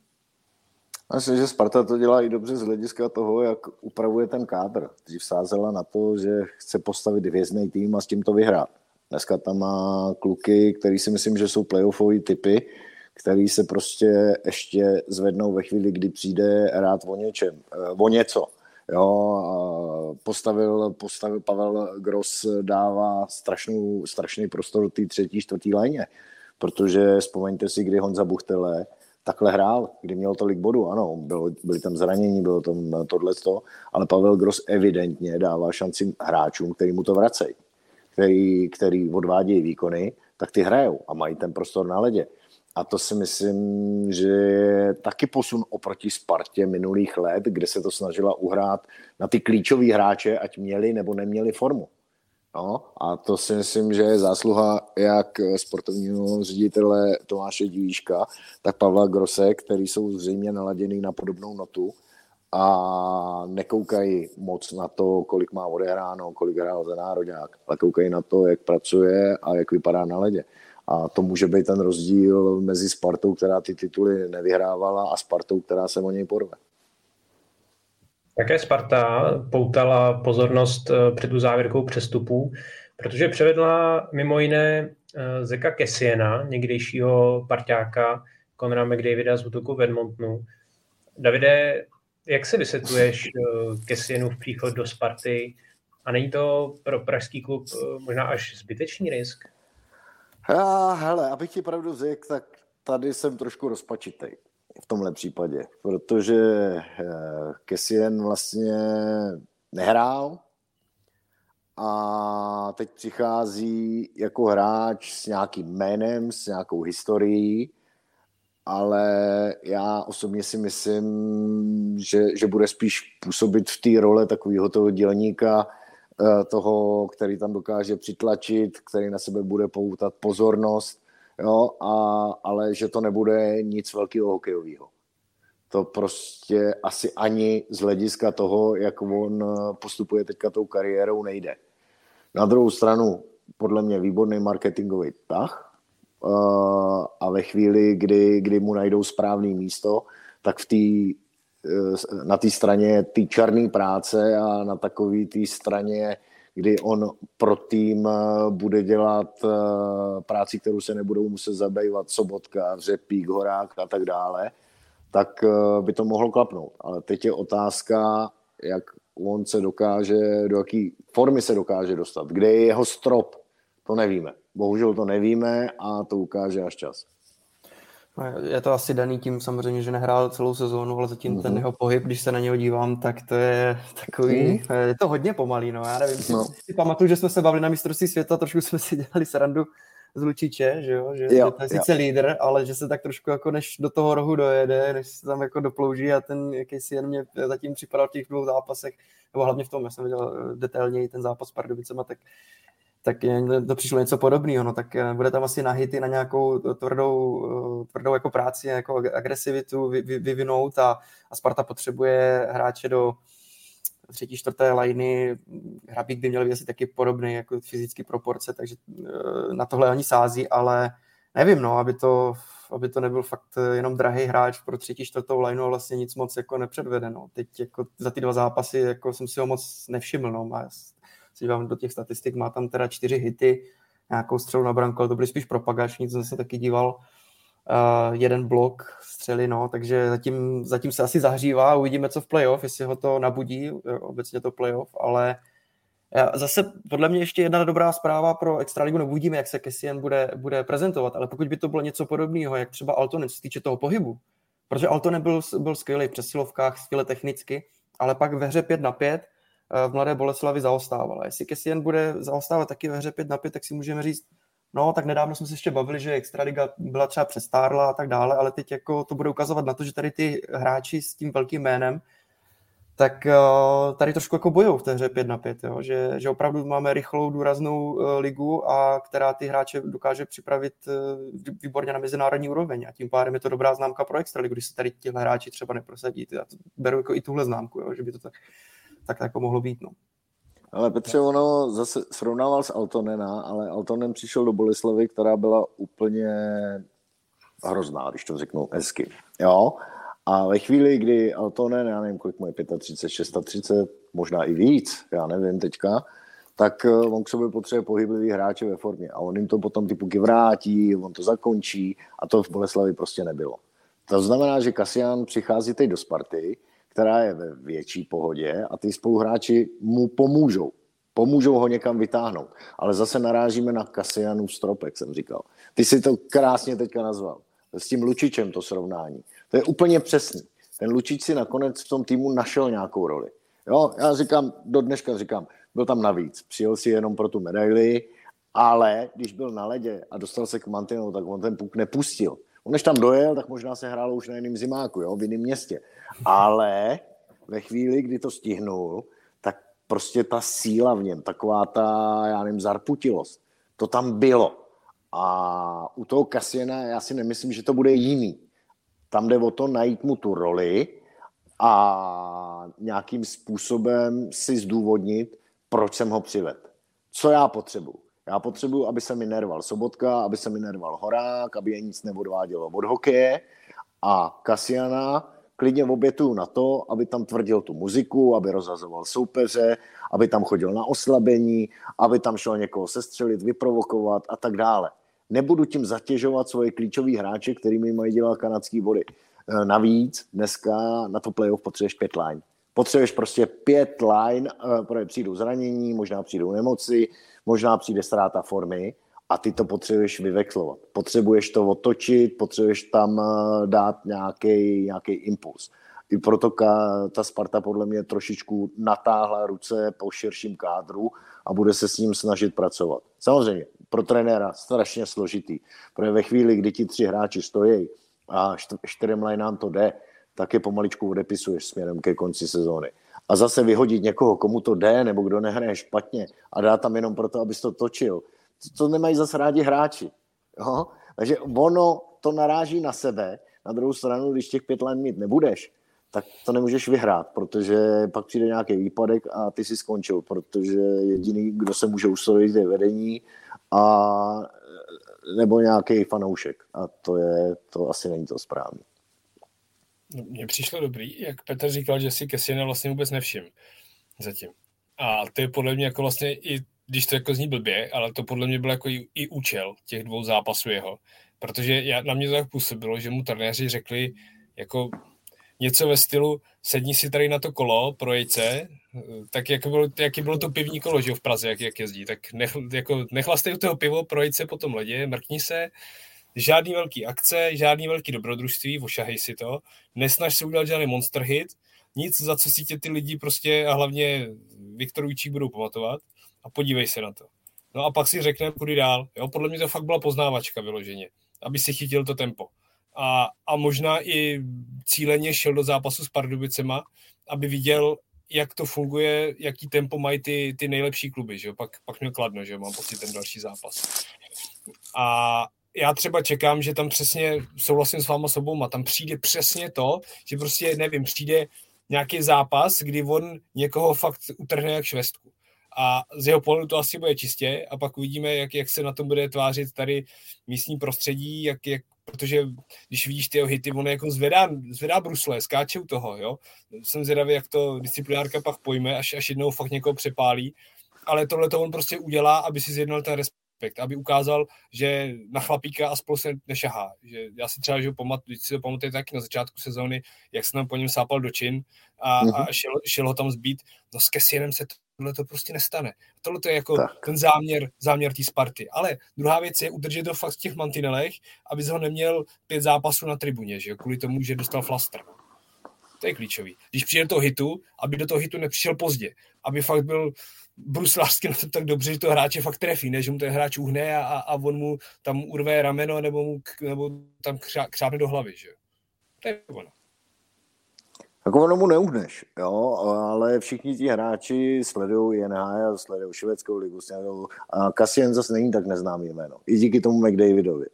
Myslím, že Sparta to dělá i dobře z hlediska toho, jak upravuje ten kádr. Dřív sázela na to, že chce postavit hvězdný tým a s tím to vyhrát. Dneska tam má kluky, který si myslím, že jsou playoffový typy, který se prostě ještě zvednou ve chvíli, kdy přijde rád o něčem, eh, o něco. Jo, postavil, postavil Pavel Gross dává strašnou, strašný prostor té třetí, čtvrtý léně, protože vzpomeňte si, kdy Honza Buchtele takhle hrál, kdy měl tolik bodů, ano, bylo, byly tam zranění, bylo tam tohleto, ale Pavel Gross evidentně dává šanci hráčům, který mu to vracejí, který, který odvádějí výkony, tak ty hrajou a mají ten prostor na ledě. A to si myslím, že je taky posun oproti Spartě minulých let, kde se to snažila uhrát na ty klíčové hráče, ať měli nebo neměli formu. No, a to si myslím, že je zásluha jak sportovního ředitele Tomáše Divíška, tak Pavla Grose, který jsou zřejmě naladěný na podobnou notu a nekoukají moc na to, kolik má odehráno, kolik hrál za národák, ale koukají na to, jak pracuje a jak vypadá na ledě. A to může být ten rozdíl mezi Spartou, která ty tituly nevyhrávala, a Spartou, která se o něj porve. Také Sparta poutala pozornost eh, před tu závěrkou přestupů, protože převedla mimo jiné eh, Zeka Kessiena, někdejšího parťáka Conora McDavida z útoku v Edmontonu. Davide, jak si vysvětluješ Kessienův příchod do Sparty a není to pro pražský klub možná až zbytečný risk? Já, hele, abych ti pravdu řekl, tak tady jsem trošku rozpačitej v tomhle případě, protože Kessien vlastně nehrál, a teď přichází jako hráč s nějakým jménem, s nějakou historií, ale já osobně si myslím, že, že bude spíš působit v té role takového toho dělníka, eh, toho, který tam dokáže přitlačit, který na sebe bude poutat pozornost, jo, a, ale že to nebude nic velkého hokejového. To prostě asi ani z hlediska toho, jak on postupuje teďka tou kariérou, nejde. Na druhou stranu, podle mě výborný marketingový tah uh, a ve chvíli, kdy, kdy mu najdou správné místo, tak v uh, na té straně té černé práce a na takové té straně, kdy on pro tým uh, bude dělat práci, kterou se nebudou muset zabývat Sobotka, Řepík, Horák a tak dále, tak by to mohlo klapnout. Ale teď je otázka, jak on se dokáže, do jaký formy se dokáže dostat, kde je jeho strop, to nevíme. Bohužel to nevíme a to ukáže až čas. No, je to asi daný tím samozřejmě, že nehrál celou sezónu, ale zatím mm-hmm. ten jeho pohyb, když se na něho dívám, tak to je takový, mm. je to hodně pomalý, no já nevím, no. si pamatuju, že jsme se bavili na mistrovství světa, trošku jsme si dělali srandu z Lučiče, že jo, že, jo, že to je sice jo. lídr, ale že se tak trošku jako než do toho rohu dojede, než se tam jako doplouží a ten jakýsi jen mě zatím připadal v těch dvou zápasech, nebo hlavně v tom, já jsem viděl eh, detailněji ten zápas s Pardubicema, tak tak to přišlo něco podobného, no tak eh, bude tam asi na hity, na nějakou tvrdou, eh, tvrdou jako práci, jako agresivitu vyvinout a, a Sparta potřebuje hráče do, třetí, čtvrté liny, Hrabík by měl být asi taky podobný jako fyzický proporce, takže eh, na tohle oni sází, ale nevím, no, aby to, aby to nebyl fakt jenom drahý hráč pro třetí, čtvrtou lineu a vlastně nic moc jako nepředvede, no. Teď jako za ty dva zápasy jako jsem si ho moc nevšiml, no. Si dívám do těch statistik, má tam teda čtyři hity, nějakou střelu na branku, ale to byly spíš propagační, co jsem se taky díval, uh, jeden blok střely, no, takže zatím, zatím se asi zahřívá, uvidíme, co v playoff, jestli ho to nabudí, obecně to playoff, ale Zase podle mě ještě jedna dobrá zpráva pro Extraligu, nebudíme, jak se Kessien bude, bude prezentovat, ale pokud by to bylo něco podobného, jak třeba Altonen, co se týče toho pohybu, protože Altonen byl, byl skvělý v přesilovkách, skvěle technicky, ale pak ve hře 5 na 5 eh, v Mladé Boleslavi zaostával. A jestli Kessien bude zaostávat taky ve hře 5 na 5, tak si můžeme říct, No, tak nedávno jsme se ještě bavili, že Extraliga byla třeba přestárla a tak dále, ale teď jako to bude ukazovat na to, že tady ty hráči s tím velkým jménem, tak uh, tady trošku jako bojou v té hře 5 na 5, jo? Že, že opravdu máme rychlou, důraznou uh, ligu, a která ty hráče dokáže připravit výborně na mezinárodní úroveň a tím pádem je to dobrá známka pro Extraligu, když se tady tihle hráči třeba neprosadí. Já beru jako i tuhle známku, jo? že by to tak, tak jako mohlo být. No. Ale Petře, ono zase srovnával s Altonena, ale Altonen přišel do Boleslavy, která byla úplně hrozná, když to řeknu hezky. Jo? A ve chvíli, kdy Altonen, já nevím, kolik mu je, 35, 36, možná i víc, já nevím teďka, tak eh, on k sobě potřebuje pohyblivý hráče ve formě. A on jim to potom ty puky vrátí, on to zakončí a to v Boleslavi prostě nebylo. To znamená, že Kasian přichází teď do Sparty, která je ve větší pohodě a ty spoluhráči mu pomůžou. Pomůžou ho někam vytáhnout. Ale zase narážíme na Kasianův strop, jak jsem říkal. Ty si to krásně teďka nazval. S tím Lučičem to srovnání. To je úplně přesný. Ten Lučič si nakonec v tom týmu našel nějakou roli. Jo, já říkám, do dneška říkám, byl tam navíc. Přijel si jenom pro tu medaili, ale když byl na ledě a dostal se k Mantinu, tak on ten puk nepustil. On než tam dojel, tak možná se hrálo už na jiném zimáku, jo, v jiném městě. Ale ve chvíli, kdy to stihnul, tak prostě ta síla v něm, taková ta, já nevím, zarputilost, to tam bylo. A u toho Kasiena já si nemyslím, že to bude jiný. Tam jde o to najít mu tu roli a nějakým způsobem si zdůvodnit, proč jsem ho přived. Co já potřebuji? Já potřebuji, aby se mi nerval Sobotka, aby se mi nerval Horák, aby je nic neodvádělo od hokeje a Kasiana klidně obětuju na to, aby tam tvrdil tu muziku, aby rozhazoval soupeře, aby tam chodil na oslabení, aby tam šel někoho sestřelit, vyprovokovat a tak dále. Nebudu tím zatěžovat svoje klíčové hráče, kterými mají dělat kanadský body. E, navíc dneska na to playoff potřebuješ pět line. Potřebuješ prostě pět line, protože přijdou zranění, možná přijdou nemoci, možná přijde ztráta formy a ty to potřebuješ vyvexlovat. Potřebuješ to otočit, potřebuješ tam eh, dát nějaký, nějaký impuls. I proto ta Sparta podle mě trošičku natáhla ruce po širším kádru a bude se s ním snažit pracovat. Samozřejmě, pro trenéra strašně složitý, protože ve chvíli, kdy ti tři hráči stojí a čtyřem lineám to jde, tak je pomaličku odepisuješ směrem ke konci sezóny. A zase vyhodit někoho, komu to jde, nebo kdo nehraje špatně a dá tam jenom proto, abys to točil, co nemají zase rádi hráči. Jo? Takže ono to naráží na sebe. Na druhou stranu, když těch pět let mít nebudeš, tak to nemůžeš vyhrát, protože pak přijde nějaký výpadek a ty si skončil, protože jediný, kdo se může ustrojit, je vedení a nebo nějaký fanoušek. A to je, to asi není to správné. Mně přišlo dobrý, jak Petr říkal, že si Kessina vlastně vůbec nevšim zatím. A to je podle mě jako vlastně i když to jako zní blbě, ale to podle mě byl jako i, i účel těch dvou zápasů jeho. Protože já, na mě to tak působilo, že mu trenéři řekli jako něco ve stylu sedni si tady na to kolo, projejce, tak jak bylo, jaký bylo to pivní kolo, že v Praze, jak, jak jezdí, tak nech, jako, nechlastej u toho pivo, projejce po tom ledě, mrkni se, žádný velký akce, žádný velký dobrodružství, ošahej si to, nesnaž se udělat žádný monster hit, nic, za co si tě ty lidi prostě a hlavně Viktor Ujčík budou pamatovat a podívej se na to. No a pak si řekneme, kudy dál. Jo, podle mě to fakt byla poznávačka vyloženě, aby si chytil to tempo. A, a možná i cíleně šel do zápasu s Pardubicema, aby viděl, jak to funguje, jaký tempo mají ty, ty nejlepší kluby, že jo? Pak, pak měl kladno, že jo? mám pocit ten další zápas. A já třeba čekám, že tam přesně souhlasím s váma sobou, a tam přijde přesně to, že prostě, nevím, přijde nějaký zápas, kdy on někoho fakt utrhne jak švestku. A z jeho pohledu to asi bude čistě a pak uvidíme, jak, jak se na tom bude tvářit tady místní prostředí, jak, jak, protože když vidíš ty jeho hity, on jako zvedá, zvedá brusle, skáče u toho, jo. Jsem zvědavý, jak to disciplinárka pak pojme, až, až jednou fakt někoho přepálí, ale tohle to on prostě udělá, aby si zjednal ten respekt, aby ukázal, že na chlapíka a spolu se nešahá. Že já si třeba, že pamat, když si to pamatuje taky na začátku sezóny, jak se tam po něm sápal do čin a, mm-hmm. a mhm. šel, šel, ho tam zbít, no s Kessienem se to tohle to prostě nestane. Tohle to je jako tak. ten záměr, záměr té Sparty. Ale druhá věc je udržet to fakt v těch mantinelech, aby ho neměl pět zápasů na tribuně, že kvůli tomu, že dostal flaster. To je klíčový. Když přijde do toho hitu, aby do toho hitu nepřišel pozdě. Aby fakt byl bruslářsky na to tak dobře, že to hráče fakt trefí, ne? že mu ten hráč uhne a, a on mu tam urve rameno nebo, mu, nebo tam křápne do hlavy. Že? To je ono. Jako ono mu neuhneš, jo, ale všichni ti hráči sledují NHL, sledují švédskou ligu, sledují, a Cassian zase není tak neznámý jméno, i díky tomu McDavidovi.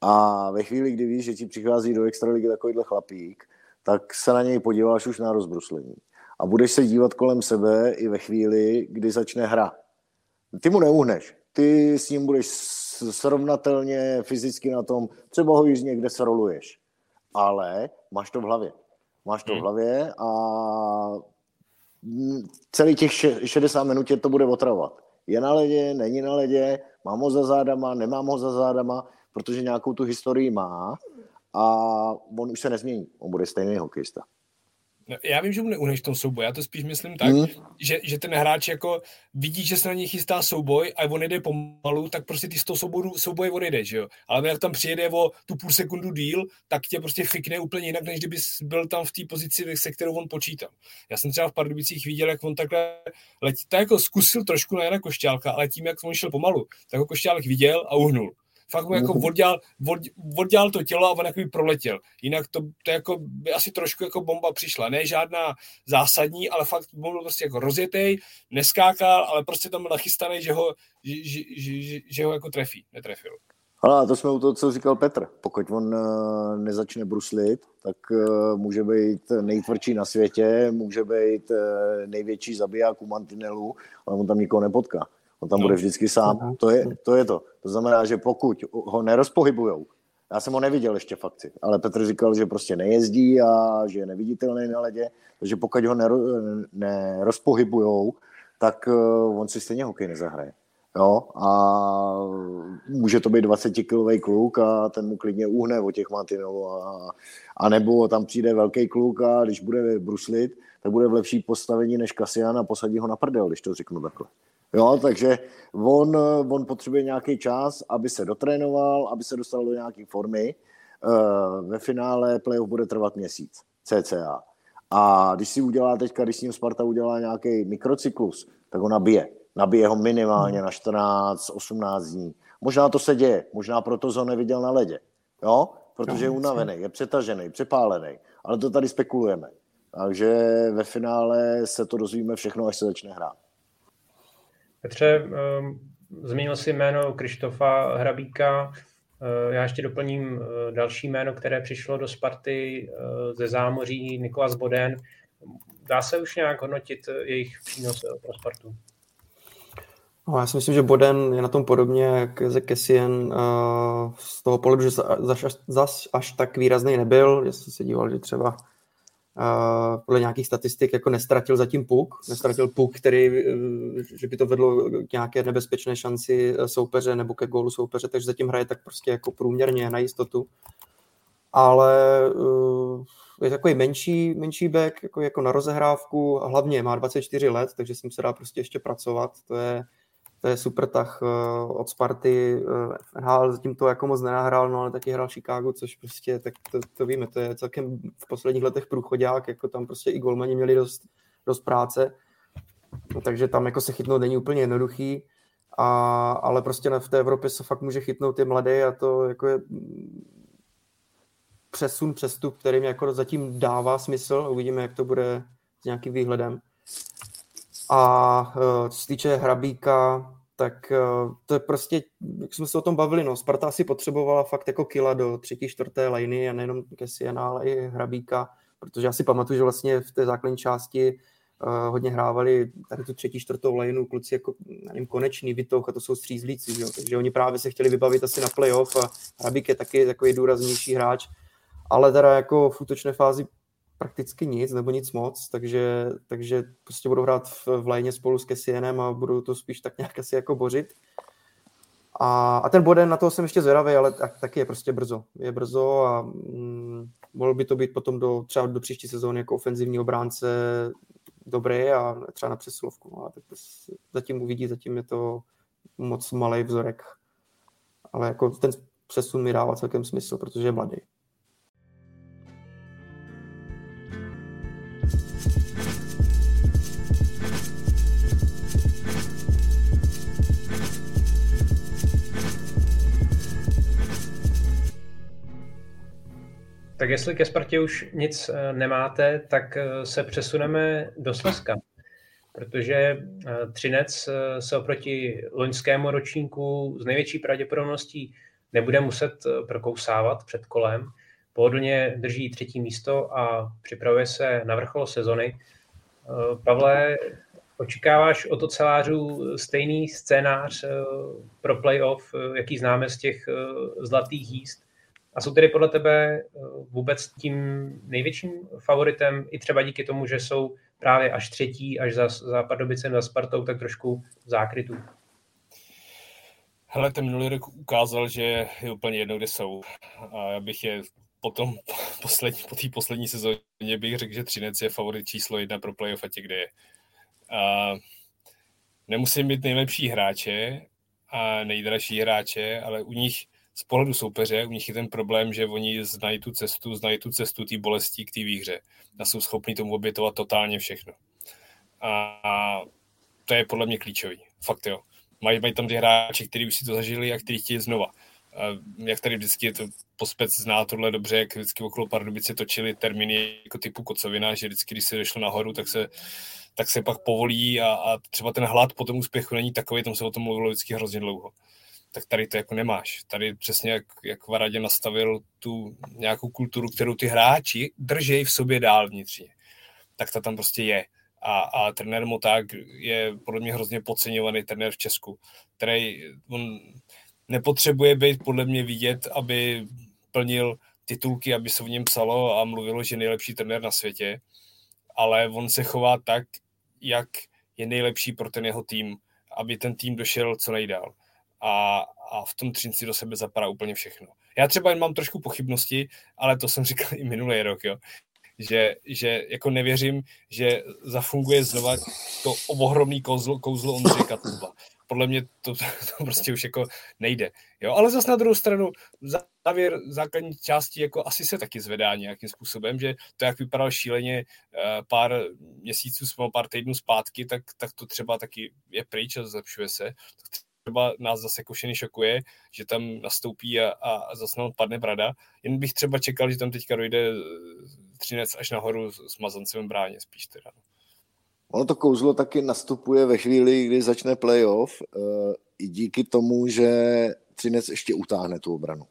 A ve chvíli, kdy víš, že ti přichází do extraligy takovýhle chlapík, tak se na něj podíváš už na rozbruslení. A budeš se dívat kolem sebe i ve chvíli, kdy začne hra. Ty mu neuhneš. Ty s ním budeš srovnatelně fyzicky na tom, třeba ho již někde sroluješ. Ale máš to v hlavě. Máš to v hmm. hlavě a celý těch 60 minut tě to bude otravovat. Je na ledě, není na ledě, mám ho za zádama, nemám ho za zádama, protože nějakou tu historii má a on už se nezmění. On bude stejný hokejista. No, já vím, že mu neuneš tom souboj, já to spíš myslím tak, hmm. že, že ten hráč jako vidí, že se na něj chystá souboj a on jde pomalu, tak prostě ty z toho souboju, souboje odejde, že jo. Ale jak tam přijede o tu půl sekundu díl, tak tě prostě fikne úplně jinak, než kdyby byl tam v té pozici, se kterou on počítal. Já jsem třeba v Pardubicích viděl, jak on takhle letí, tak jako zkusil trošku na Jana Košťálka, ale tím, jak on šel pomalu, tak ho Košťálek viděl a uhnul. Fakt mu jako oddělal, od, oddělal to tělo a on jako proletěl. Jinak to, to jako by asi trošku jako bomba přišla. Ne žádná zásadní, ale fakt byl prostě jako rozjetej, neskákal, ale prostě tam byl nachystaný, že ho, že, že, že, že ho jako trefí. Netrefil. Ale to jsme u toho, co říkal Petr. Pokud on uh, nezačne bruslit, tak uh, může být nejtvrdší na světě, může být uh, největší zabiják u mantinelu, ale on tam nikoho nepotká. On tam no. bude vždycky sám. To je, to je to. To znamená, že pokud ho nerozpohybujou, Já jsem ho neviděl ještě v akci, ale Petr říkal, že prostě nejezdí a že je neviditelný na ledě, takže pokud ho nerozpohybujou, tak uh, on si stejně hokej nezahraje. Jo, a může to být 20-kilový kluk a ten mu klidně uhne o těch mantinů a, a nebo tam přijde velký kluk a když bude bruslit, tak bude v lepší postavení než Kasian a posadí ho na prdel, když to řeknu takhle. Jo, takže on, on potřebuje nějaký čas, aby se dotrénoval, aby se dostal do nějaké formy. Eh, ve finále playoff bude trvat měsíc, cca. A když si udělá teďka, když s ním Sparta udělá nějaký mikrocyklus, tak ho nabije. Nabije ho minimálně na 14-18 dní. Možná to se děje, možná proto ho neviděl na ledě. Jo? Protože je unavený, je přetažený, přepálený. Ale to tady spekulujeme. Takže ve finále se to dozvíme všechno, až se začne hrát. Petře, um, zmínil si jméno Krištofa Hrabíka. Uh, já ještě doplním uh, další jméno, které přišlo do Sparty uh, ze zámoří, Nikolas Boden. Dá se už nějak hodnotit jejich přínos pro Spartu? No, já si myslím, že Boden je na tom podobně jak ze Kessien z toho pohledu, že zas až, až tak výrazný nebyl. Já jsem se díval, že třeba Podle nějakých statistik jako nestratil zatím puk, nestratil puk, který, uh, že by to vedlo k nějaké nebezpečné šanci soupeře nebo ke gólu soupeře, takže zatím hraje tak prostě jako průměrně na jistotu. Ale uh, je takový menší, menší back, jako, jako na rozehrávku, hlavně má 24 let, takže s ním se dá prostě ještě pracovat. To je, to je super tah uh, od Sparty. Uh, NHL zatím to jako moc nenahrál, no ale taky hrál Chicago, což prostě, tak to, to víme, to je celkem v posledních letech průchodák, jako tam prostě i golmani měli dost, dost práce, no, takže tam jako se chytnout není úplně jednoduchý, a, ale prostě v té Evropě se fakt může chytnout ty mladý a to jako je přesun, přestup, který mi jako zatím dává smysl. Uvidíme, jak to bude s nějakým výhledem. A uh, co se týče Hrabíka, tak uh, to je prostě, jak jsme se o tom bavili, no, Sparta si potřebovala fakt jako kila do třetí, čtvrté liny a nejenom Kessiana, ale i Hrabíka, protože já si pamatuju, že vlastně v té základní části uh, hodně hrávali tady tu třetí, čtvrtou lineu kluci jako, nevím, konečný vytouch a to jsou střízlíci, jo? takže oni právě se chtěli vybavit asi na playoff a Hrabík je taky takový důraznější hráč, ale teda jako v útočné fázi prakticky nic nebo nic moc, takže, takže prostě budou hrát v, v lajně spolu s Kessienem a budou to spíš tak nějak asi jako bořit. A, a ten Boden, na toho jsem ještě zvědavý, ale tak, taky je prostě brzo. Je brzo a mm, mohl by to být potom do, třeba do příští sezóny jako ofenzivní obránce dobrý a třeba na přesilovku. No, a tak to zatím uvidí, zatím je to moc malý vzorek. Ale jako ten přesun mi dává celkem smysl, protože je mladý. Tak jestli ke Spartě už nic eh, nemáte, tak eh, se přesuneme do Slezska, protože eh, Třinec se oproti loňskému ročníku s největší pravděpodobností nebude muset prokousávat před kolem. Pohodlně drží třetí místo a připravuje se na vrchol sezony. Pavle, očekáváš od ocelářů stejný scénář pro playoff, jaký známe z těch zlatých jízd? A jsou tedy podle tebe eh, vůbec tím největším favoritem, i třeba díky tomu, že jsou právě až třetí, až za, za Pardubicem, za Spartou, tak trošku v zákrytu? Hele, ten minulý rok ukázal, že je úplně jedno, kde jsou. A já bych je potom poslední, po té poslední sezóně bych řekl, že Třinec je favorit číslo jedna pro playoff a tě, kde je. A nemusím být nejlepší hráče a nejdražší hráče, ale u nich z pohledu soupeře u nich je ten problém, že oni znají tu cestu, znají tu cestu té bolesti k té výhře a jsou schopni tomu obětovat totálně všechno. A to je podle mě klíčový. Fakt jo. Mají, mají tam ty hráči, kteří už si to zažili a kteří chtějí znova. A jak tady vždycky je to pospec zná tohle dobře, jak vždycky okolo Pardubice točili termíny jako typu kocovina, že vždycky, když se došlo nahoru, tak se, tak se pak povolí a, a třeba ten hlad po tom úspěchu není takový, tam se o tom mluvilo vždycky hrozně dlouho tak tady to jako nemáš. Tady přesně jak, jak Varadě nastavil tu nějakou kulturu, kterou ty hráči držej v sobě dál vnitřně, tak ta tam prostě je. A, a trenér Moták je podle mě hrozně podceňovaný trenér v Česku, který on nepotřebuje být podle mě vidět, aby plnil titulky, aby se o něm psalo a mluvilo, že nejlepší trenér na světě, ale on se chová tak, jak je nejlepší pro ten jeho tým, aby ten tým došel co nejdál. A, a v tom Třinci do sebe zapadá úplně všechno. Já třeba jen mám trošku pochybnosti, ale to jsem říkal i minulý rok, jo. Že, že jako nevěřím, že zafunguje znova to ohromný kouzlo, kouzlo Ondřeje Katula podle mě to, to prostě už jako nejde. Jo? Ale zase na druhou stranu, závěr základní části jako asi se taky zvedá nějakým způsobem, že to, jak vypadal šíleně eh, pár měsíců, pár týdnů zpátky, tak, tak to třeba taky je pryč a zlepšuje se. Třeba nás zase všechny šokuje, že tam nastoupí a, a zase nám padne brada. Jen bych třeba čekal, že tam teďka dojde eh, třinec až nahoru s mazancem bráně spíš teda. No. Ono to kouzlo taky nastupuje ve chvíli, kdy začne playoff, uh, i díky tomu, že Třinec ještě utáhne tu obranu.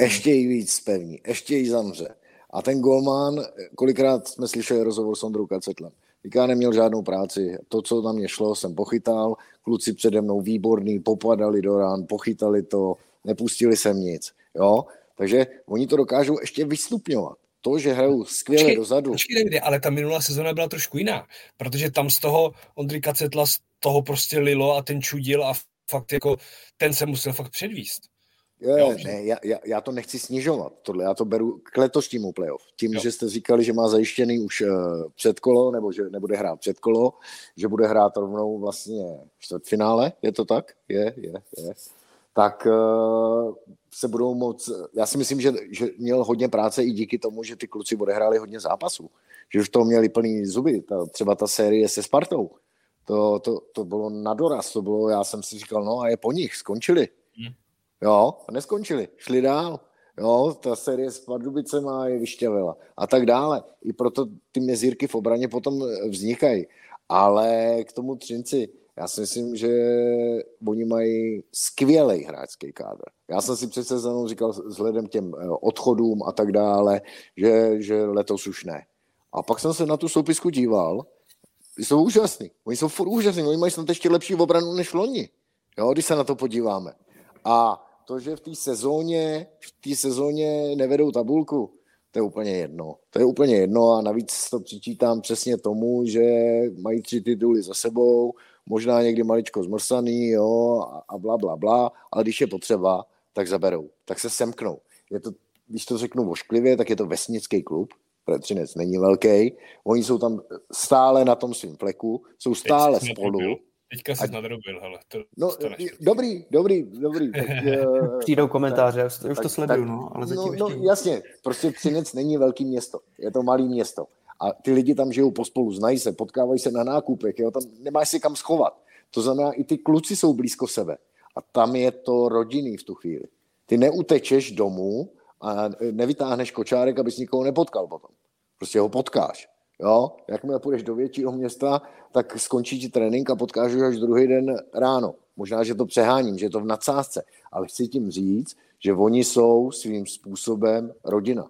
Ještě ji víc spevní, ještě ji zamře. A ten golman, kolikrát jsme slyšeli rozhovor s Ondrou Kacetlem, říká, neměl žádnou práci. To, co na mě šlo, jsem pochytal. Kluci přede mnou výborný, popadali do rán, pochytali to, nepustili sem nic. Jo? Takže oni to dokážou ještě vystupňovat to, že hrajou skvěle počkej, dozadu. Počkej, ale ta minulá sezóna byla trošku jiná, protože tam z toho Ondry Kacetla z toho prostě lilo a ten čudil a fakt jako ten se musel fakt předvíst. Jo, ne, já, já, já to nechci snižovat, tohle já to beru k letošnímu playoff. Tím, jo. že jste říkali, že má zajištěný už uh, předkolo, nebo že nebude hrát předkolo, že bude hrát rovnou vlastně čtvrtfinále, je to tak? Je, je, je tak uh, se budou moc, já si myslím, že, že měl hodně práce i díky tomu, že ty kluci odehráli hodně zápasů, že už toho měli plný zuby, ta, třeba ta série se Spartou, to, to, to bylo na doraz, to bylo, já jsem si říkal, no a je po nich, skončili. Jo, a neskončili, šli dál. Jo, ta série s Pardubicema je vyšťavila a tak dále. I proto ty mezírky v obraně potom vznikají. Ale k tomu Třinci, já si myslím, že oni mají skvělý hráčský kádr. Já jsem si před sezónou říkal vzhledem těm eh, odchodům a tak dále, že, že letos už ne. A pak jsem se na tu soupisku díval, jsou úžasní. Oni jsou furt úžasní, oni mají snad ještě lepší obranu než loni, jo, když se na to podíváme. A to, že v té sezóně, v té sezóně nevedou tabulku, to je úplně jedno. To je úplně jedno a navíc to přičítám přesně tomu, že mají tři tituly za sebou, možná někdy maličko zmrsaný, jo, a bla, bla, bla, ale když je potřeba, tak zaberou, tak se semknou. Je to, když to řeknu ošklivě, tak je to vesnický klub, Třinec není velký, oni jsou tam stále na tom svém fleku, jsou stále spolu. Teďka jsi a... nadrobil, hele. To, no, to dobrý, dobrý, dobrý. Tak, uh, Přijdou komentáře, tak, už tak, to sleduju, tak, no, ale zatím no, ještě... no, jasně, prostě Třinec není velký město, je to malý město a ty lidi tam žijou pospolu, znají se, potkávají se na nákupech, jo, tam nemáš si kam schovat. To znamená, i ty kluci jsou blízko sebe. A tam je to rodinný v tu chvíli. Ty neutečeš domů a nevytáhneš kočárek, abys nikoho nepotkal potom. Prostě ho potkáš. Jo? Jakmile půjdeš do většího města, tak skončí ti trénink a potkáš až druhý den ráno. Možná, že to přeháním, že je to v nadsázce, ale chci tím říct, že oni jsou svým způsobem rodina.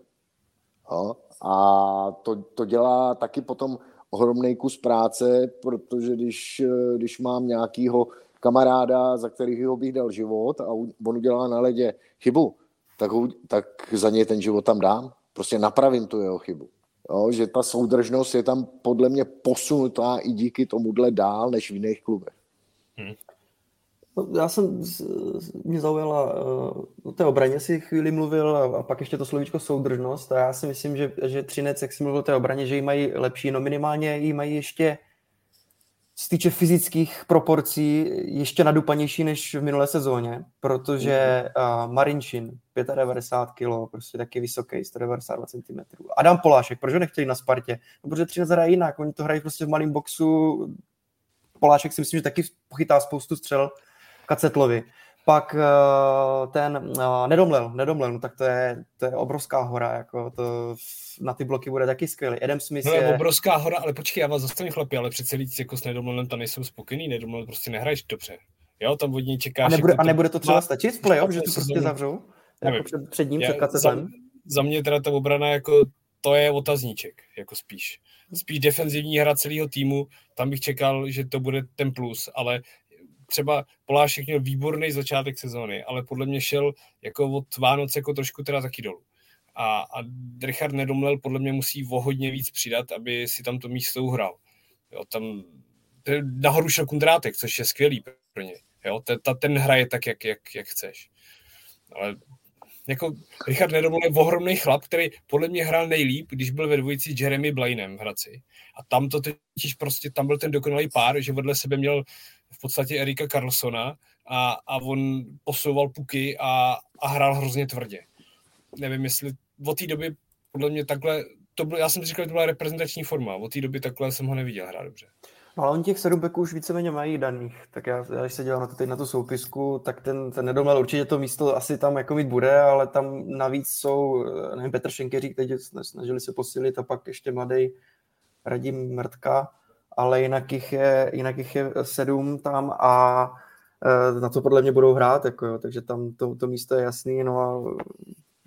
Jo? A to, to dělá taky potom ohromný kus práce, protože když, když mám nějakýho kamaráda, za kterého bych dal život a on udělá na ledě chybu, tak, tak za něj ten život tam dám. Prostě napravím tu jeho chybu. Jo, že ta soudržnost je tam podle mě posunutá i díky tomuhle dál než v jiných klubech. Hmm. No, já jsem, mě zaujala, o té obraně si chvíli mluvil a pak ještě to slovíčko soudržnost a já si myslím, že, že Třinec, jak si mluvil o té obraně, že ji mají lepší, no minimálně ji mají ještě z týče fyzických proporcí ještě nadupanější než v minulé sezóně, protože uh, Marinčin, 95 kg, prostě taky vysoký, 192 cm. Adam Polášek, proč ho nechtěli na Spartě? No, protože Třinec hraje jinak, oni to hrají prostě v malém boxu. Polášek si myslím, že taky pochytá spoustu střel Kacetlovi. Pak uh, ten uh, nedomlel, nedomlel, no, tak to je, to je obrovská hora, jako to na ty bloky bude taky skvělý. Adam Smith no, je... obrovská hora, ale počkej, já vás zastavím chlapi, ale přece lidi jako s nedomlelem tam nejsou spokojený, nedomlel prostě nehraješ dobře. Jo, tam od něj čekáš. A nebude, jako a nebude to třeba stačit v playoff, že to prostě zavřou? Jako před, před ním, před? Za, za, mě teda ta obrana jako to je otazníček, jako spíš. Spíš defenzivní hra celého týmu, tam bych čekal, že to bude ten plus, ale třeba Polášek měl výborný začátek sezóny, ale podle mě šel jako od Vánoc jako trošku teda taky dolů. A, a Richard Nedomlel podle mě musí o hodně víc přidat, aby si tam to místo uhral. Jo, tam nahoru šel Kundrátek, což je skvělý pro ně. Jo, ten, ten hraje tak, jak, jak, jak chceš. Ale jako Richard Nedomol je ohromný chlap, který podle mě hrál nejlíp, když byl ve dvojici Jeremy Blainem v Hradci. A tam to totiž prostě, tam byl ten dokonalý pár, že vedle sebe měl v podstatě Erika Carlsona a, a on posouval puky a, a hrál hrozně tvrdě. Nevím, jestli od té doby podle mě takhle, to byl, já jsem si říkal, že to byla reprezentační forma, od té doby takhle jsem ho neviděl hrát dobře. No, ale oni těch sedm beků už víceméně mají daných, tak já, já když se dělám na, to, teď na tu soupisku, tak ten, ten nedomel určitě to místo asi tam jako mít bude, ale tam navíc jsou, nevím, Petr Šenkeřík teď snažili se posilit a pak ještě mladý Radim Mrtka, ale jinak jich je, jinak jich je sedm tam a e, na to podle mě budou hrát, jako jo, takže tam to, to místo je jasný, no a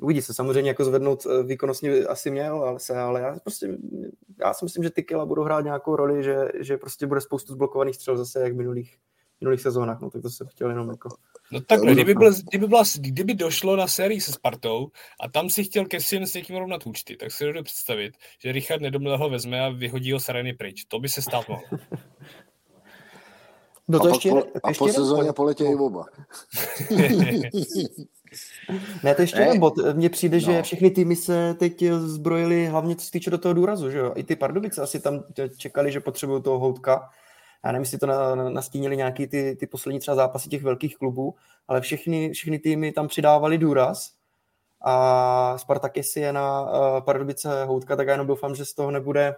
uvidí se. Samozřejmě jako zvednout eh, výkonnostně asi měl, ale, se, ale já, prostě, já si myslím, že ty kila budou hrát nějakou roli, že, že prostě bude spoustu zblokovaných střel zase jak v minulých, minulých sezónách, no tak to jsem chtěl jenom jako... No tak, kdyby, byl, kdyby, byla, kdyby došlo na sérii se Spartou a tam si chtěl Kessin s někým rovnat účty, tak si dovedu představit, že Richard Nedomil ho vezme a vyhodí ho z areny pryč. To by se stát mohlo. No to a, ještě, po, a ještě po sezóně poletějí oba. Ne, to ještě jeden bod. Mně přijde, no. že všechny týmy se teď zbrojili hlavně co se týče do toho důrazu, že jo? I ty Pardubice asi tam čekali, že potřebují toho houtka. Já nevím, jestli to nastínili nějaký ty, ty poslední třeba zápasy těch velkých klubů, ale všechny, všechny týmy tam přidávali důraz a Spartakis je na uh, Pardubice houtka, tak já jenom doufám, že z toho nebude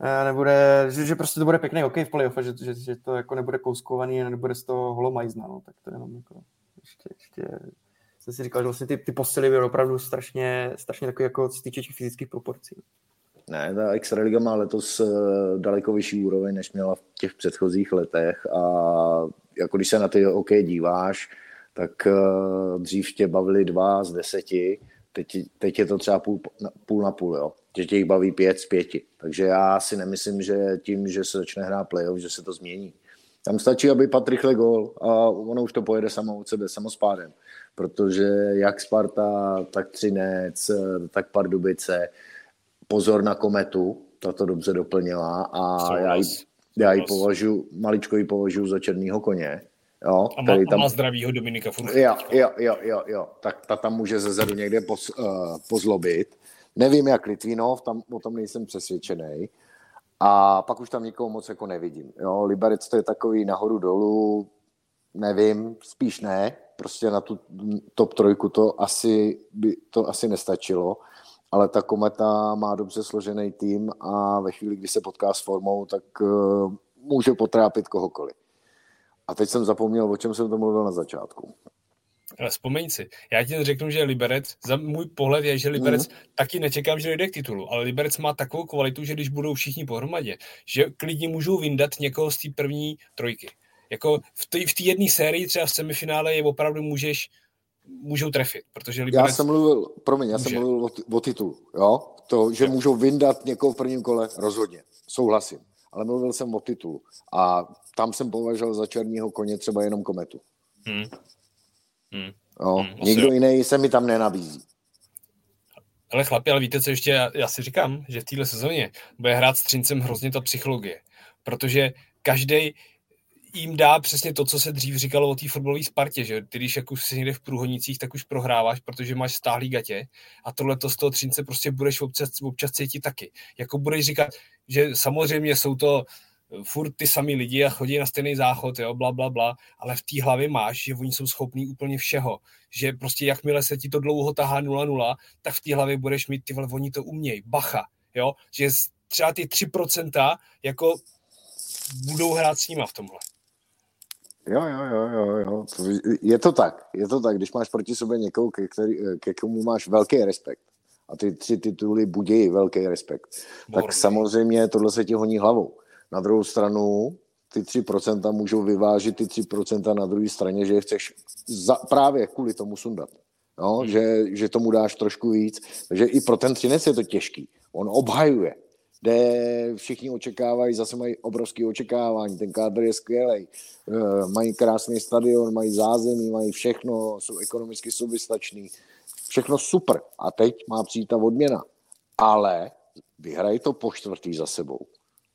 eh, nebude, že, že prostě to bude pěkný hokej v playoff a že, že, že to jako nebude kouskovaný a nebude z toho holomajzna, no, tak to jenom jako ještě, ještě jsem si říkal, že vlastně ty, ty posily byly opravdu strašně, strašně takový jako co týče těch fyzických proporcí. Ne, ta Extraliga má letos eh, daleko vyšší úroveň, než měla v těch předchozích letech a jako když se na ty OK díváš, tak eh, dřív tě bavili dva z deseti, teď, teď je to třeba půl, půl na půl, jo. že tě jich baví pět z pěti. Takže já si nemyslím, že tím, že se začne hrát playoff, že se to změní. Tam stačí, aby padl rychle gol a ono už to pojede samo od sebe, samospádem. Protože jak Sparta, tak Třinec, tak Pardubice, pozor na kometu, ta to dobře doplnila a já ji, já ji považuji, maličko ji považuji za černýho koně. Jo, a, má, tam, a má zdravýho Dominika Furchy. Jo, jo, jo, jo, jo, tak ta tam může ze zadu někde poz, uh, pozlobit. Nevím, jak Litvínov, tam o tom nejsem přesvědčený. A pak už tam nikoho moc jako nevidím. Jo, Liberec to je takový nahoru dolů, nevím, spíš ne, prostě na tu top trojku to asi, by, to asi nestačilo, ale ta Kometa má dobře složený tým a ve chvíli, kdy se potká s formou, tak uh, může potrápit kohokoliv. A teď jsem zapomněl, o čem jsem to mluvil na začátku. Ale vzpomeň si, já ti řeknu, že Liberec, za můj pohled je, že Liberec mm. taky nečekám, že dojde k titulu, ale Liberec má takovou kvalitu, že když budou všichni pohromadě, že klidně můžou vyndat někoho z té první trojky. Jako v té v jedné sérii třeba v semifinále je opravdu můžeš můžou trefit, protože Liberec... Já jsem mluvil, promiň, já může. jsem mluvil o, o titulu, jo? To, že jo. můžou vyndat někoho v prvním kole, rozhodně, souhlasím. Ale mluvil jsem o titulu a tam jsem považoval za černého koně třeba jenom kometu. Hmm. Hmm. No, hmm, nikdo jiný se mi tam nenabízí. Ale chlapi, ale víte, co ještě já, já si říkám, že v téhle sezóně bude hrát s Třincem hrozně ta psychologie. Protože každý jim dá přesně to, co se dřív říkalo o té fotbalové Spartě, že ty, když jako jsi někde v průhodnicích, tak už prohráváš, protože máš stáhlý gatě a tohle to z toho Třince prostě budeš občas, občas cítit taky. Jako budeš říkat, že samozřejmě jsou to furt ty samý lidi a chodí na stejný záchod, jo, bla, bla, bla, ale v té hlavě máš, že oni jsou schopní úplně všeho, že prostě jakmile se ti to dlouho tahá 0-0, tak v té hlavě budeš mít, ty vole, oni to umějí, bacha, jo, že třeba ty 3% jako budou hrát s nima v tomhle. Jo, jo, jo, jo, jo. Je to tak, je to tak, když máš proti sobě někoho, ke, který, ke komu máš velký respekt a ty tři tituly budí velký respekt, Borný. tak samozřejmě tohle se ti honí hlavou. Na druhou stranu ty 3% můžou vyvážit ty 3% na druhé straně, že je chceš za, právě kvůli tomu sundat. No, hmm. že, že tomu dáš trošku víc. Takže i pro ten třinec je to těžký. On obhajuje. Kde všichni očekávají, zase mají obrovské očekávání, ten kádr je skvělý, mají krásný stadion, mají zázemí, mají všechno, jsou ekonomicky soběstační, všechno super. A teď má přijít ta odměna. Ale vyhrají to po čtvrtý za sebou.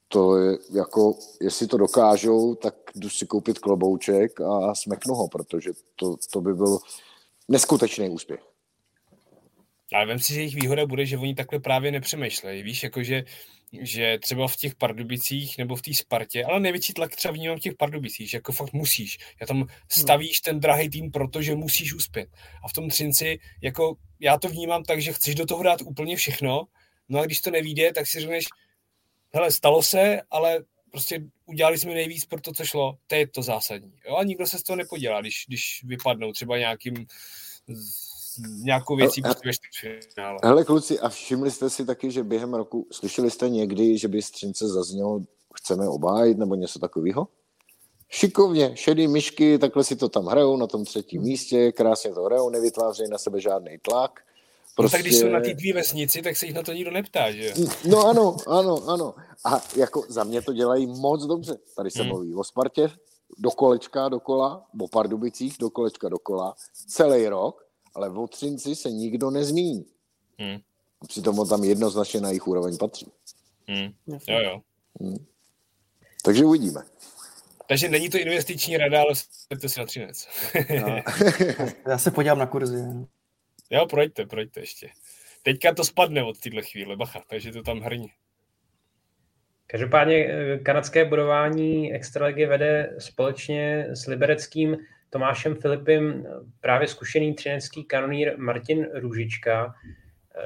To je jako, jestli to dokážou, tak jdu si koupit klobouček a smeknu ho, protože to, to by byl neskutečný úspěch. Ale vem si, že jejich výhoda bude, že oni takhle právě nepřemýšlejí. Víš, jakože že třeba v těch Pardubicích nebo v té Spartě, ale největší tlak třeba vnímám v těch Pardubicích, že jako fakt musíš. Já tam stavíš ten drahý tým, protože musíš uspět. A v tom Třinci, jako já to vnímám tak, že chceš do toho dát úplně všechno, no a když to nevíde, tak si řekneš, hele, stalo se, ale prostě udělali jsme nejvíc pro to, co šlo, to je to zásadní. Jo? A nikdo se z toho nepodělá, když, když vypadnou třeba nějakým nějakou věcí prostě ve čtvrtfinále. Hele kluci, a všimli jste si taky, že během roku, slyšeli jste někdy, že by Střince zaznělo, chceme obájit nebo něco takového? Šikovně, šedý myšky, takhle si to tam hrajou na tom třetím místě, krásně to hrajou, nevytvářejí na sebe žádný tlak. Prostě... No tak když jsou na té tvý vesnici, tak se jich na to nikdo neptá, že No ano, ano, ano. A jako za mě to dělají moc dobře. Tady se hmm. mluví o Spartě, do kolečka, dokola, o Pardubicích, do kolečka, dokola, celý rok ale v Třinci se nikdo nezmíní. Hmm. Přitom on tam jednoznačně na jejich úroveň patří. Hmm. Jo, jo. Hmm. Takže uvidíme. Takže není to investiční rada, ale jste si na Třinec. no. Já se podívám na kurzy. Jo, projďte, projďte ještě. Teďka to spadne od téhle chvíle, bacha, takže to tam hrní. Každopádně eh, kanadské budování Extraligy vede společně s libereckým Tomášem Filipem právě zkušený třinecký kanonír Martin Růžička.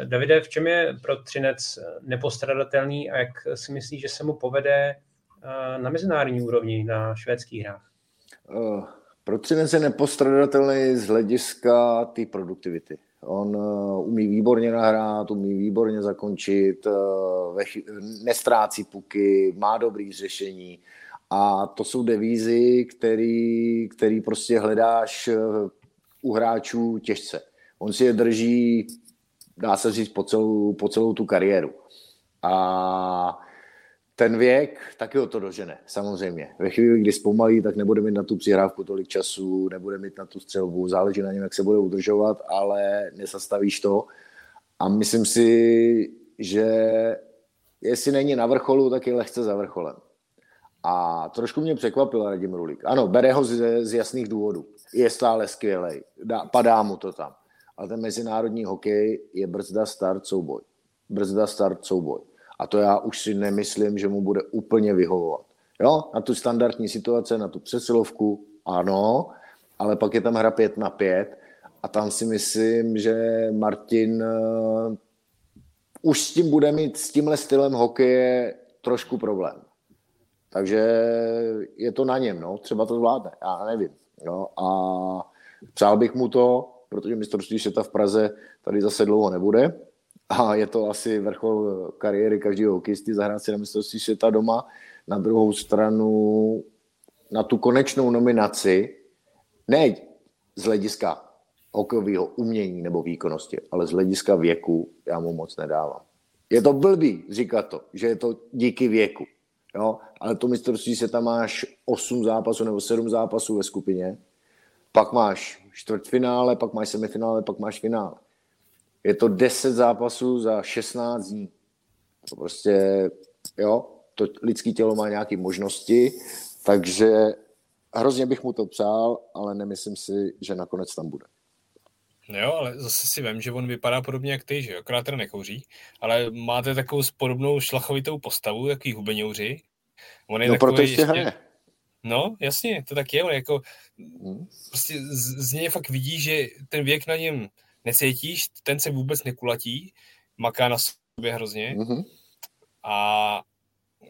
Davide, v čem je pro Třinec nepostradatelný a jak si myslíš, že se mu povede eh, na mezinárodní úrovni na švédských hrách? Uh, pro Třinec je nepostradatelný z hlediska té produktivity. On uh, umí výborně nahrát, umí výborně zakončit, nestrácí puky, má dobrý řešení. A to jsou devízy, který, který prostě hledáš eh, u hráčů těžce. On si je drží, dá se říct, po celou, po celou tu kariéru. A ten věk taky ho to dožene, samozřejmě. Ve chvíli, kdy zpomalí, tak nebude mít na tu přihrávku tolik času, nebude mít na tu střelbu, záleží na něm, jak se bude udržovat, ale nezastavíš to. A myslím si, že jestli není na vrcholu, tak je lehce za vrcholem. A trošku mě překvapil Radim Rulík. Ano, bere ho z, z jasných důvodů. Je stále skvělý, padá mu to tam. Ale ten mezinárodní hokej je brzda, start, souboj. Brzda, start, souboj. A to já už si nemyslím, že mu bude úplně vyhovovat. Jo, na tu standardní situace, na tu přesilovku, ano, ale pak je tam hra 5 na 5 a tam si myslím, že Martin uh, už s tím bude mít, s tímhle stylem hokeje trošku problém. Takže je to na něm, no. třeba to zvládne, já nevím. Jo. A přál bych mu to, protože mistrovství světa v Praze tady zase dlouho nebude a je to asi vrchol kariéry každého hokejisty zahrát si na mistrovství světa doma. Na druhou stranu na tu konečnou nominaci, ne z hlediska hokejového umění nebo výkonnosti, ale z hlediska věku já mu moc nedávám. Je to blbý říkat to, že je to díky věku. Jo? Ale to mistrovství se tam máš 8 zápasů nebo 7 zápasů ve skupině, pak máš čtvrtfinále, pak máš semifinále, pak máš finále. Je to 10 zápasů za 16 dní. To prostě, jo, to lidské tělo má nějaké možnosti, takže hrozně bych mu to přál, ale nemyslím si, že nakonec tam bude. No jo, ale zase si vím, že on vypadá podobně jak ty, že jo, akorát teda nekouří, ale máte takovou podobnou šlachovitou postavu, takový hubeňouři. On je no proto ještě hraje. No, jasně, to tak je, on jako hmm. prostě z, z něj fakt vidí, že ten věk na něm necítíš, ten se vůbec nekulatí, maká na sobě hrozně hmm. a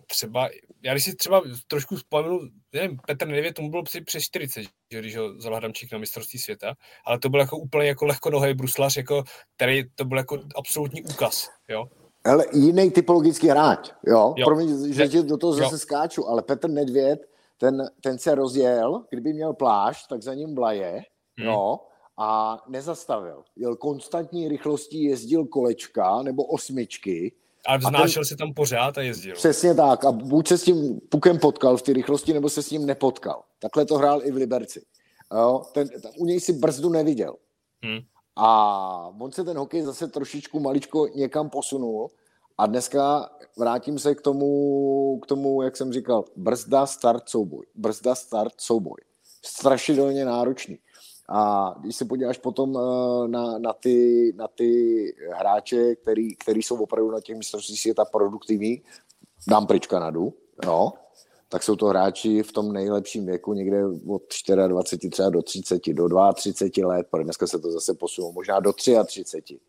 třeba, já když si třeba trošku vzpomenu, nevím, Petr Nedvěd, tomu bylo přes 40, že, když ho vzal Hradamčík na mistrovství světa, ale to byl jako úplně jako lehkonohý bruslař, jako, který to byl jako absolutní úkaz, jo. Ale jiný typologický hráč, jo. jo. Promiň, že ti do toho zase jo. skáču, ale Petr Nedvěd, ten, ten se rozjel, kdyby měl plášť, tak za ním blaje, hmm. jo, a nezastavil. Jel konstantní rychlostí, jezdil kolečka nebo osmičky, A vznášel se tam pořád a jezdil. Přesně tak. A buď se s tím pukem potkal v té rychlosti, nebo se s ním nepotkal. Takhle to hrál i v Liberci. Jo? Ten, ten, u něj si brzdu neviděl. Hmm. A on se ten hokej zase trošičku maličko někam posunul. A dneska vrátím se k tomu, k tomu, jak jsem říkal, brzda, start, souboj. Brzda, start, souboj. Strašidelně náročný. A když se podíváš potom eh, na, na, ty, na ty hráče, který, který jsou opravdu na těch mistrovství světa produktivní, dám pryč Kanadu, no, tak jsou to hráči v tom nejlepším věku, někde od 24 třeba do 30, do 32 let, protože dneska se to zase posunulo, možná do 33.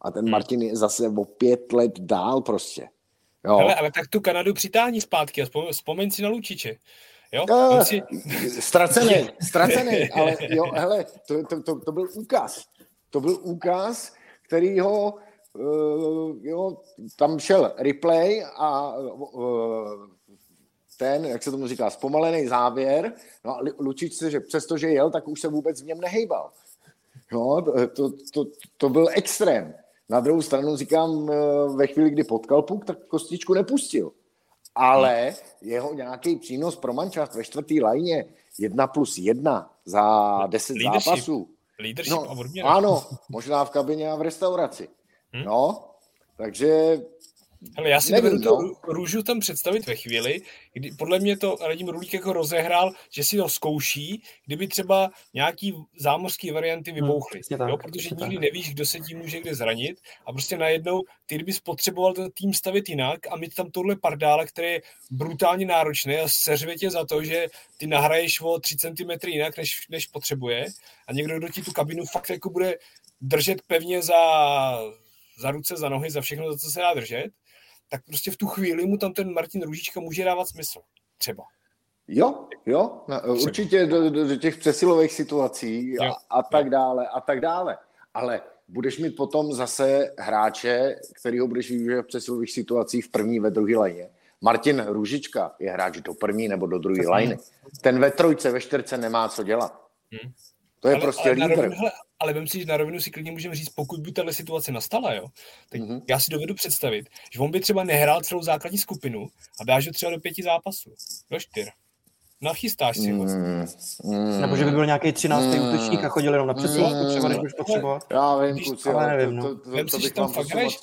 A ten Martin je zase o pět let dál prostě. Jo. Hele, ale tak tu Kanadu přitáhni zpátky a vzpomeň si na Lučiče. Jo? On si, ztracený, ztracený, ale jo, hele, to, to, to, to byl úkaz. To byl úkaz, který ho, uh, jo, tam šel replay a uh, ten, jak se tomu říká, zpomalený závěr, no a Lu- Lučič se, že přestože jel, tak už se vůbec v něm nehejbal. No, to, to, to, to byl extrém. Na druhou stranu říkám, eh, ve chvíli, kdy potkal puk, tak kostičku nepustil. Ale jeho nějaký přínos pro mančaft ve čtvrtý lajně jedna plus jedna za deset Leadership. zápasů. leadership No, a odměna. ano, možná v kabině a v restauraci. Hm? No, takže Hele, já si Nevím, tu no. růžu tam představit ve chvíli, kdy podle mě to Radim Rulík jako rozehrál, že si to zkouší, kdyby třeba nějaký zámořský varianty vybouchly. přesně tak, jo, protože nikdy tak. nevíš, kdo se tím může kde zranit a prostě najednou ty kdybys potřeboval ten tým stavit jinak a mít tam tohle pardále, který je brutálně náročný a seřve tě za to, že ty nahraješ o 3 cm jinak, než, než potřebuje a někdo, kdo ti tu kabinu fakt jako bude držet pevně za, za ruce, za nohy, za všechno, za co se dá držet, tak prostě v tu chvíli mu tam ten Martin Růžička může dávat smysl. Třeba. Jo, jo, na- určitě do, do, do těch přesilových situací a, Jo, a tak dále, a tak dále. Ale budeš mít potom zase hráče, kterýho budeš využívat v přesilových situacích v první, ve druhé lajně. Martin Růžička je hráč do první nebo do druhé lajny. Ten ve trojce, ve čtyřce nemá co dělat. Hmm. To je ale, prostě ale, na lídr. rovinu, hele, ale vem si, že na rovinu si klidně můžeme říct, pokud by tahle situace nastala, jo, tak Mhm. mm-hmm. já si dovedu představit, že on by třeba nehrál celou základní skupinu a dáš ho třeba do pěti zápasů, do čtyř. Nachystáš si ho. Mm, mm, Nebo že by byl nějaký 13. Mm. útočník a chodil jenom na přesilovku, třeba když budeš potřebovat. Já vím, kluci, ale nevím, to, no. to, to, Vem to, si, bych že tam fakt hraješ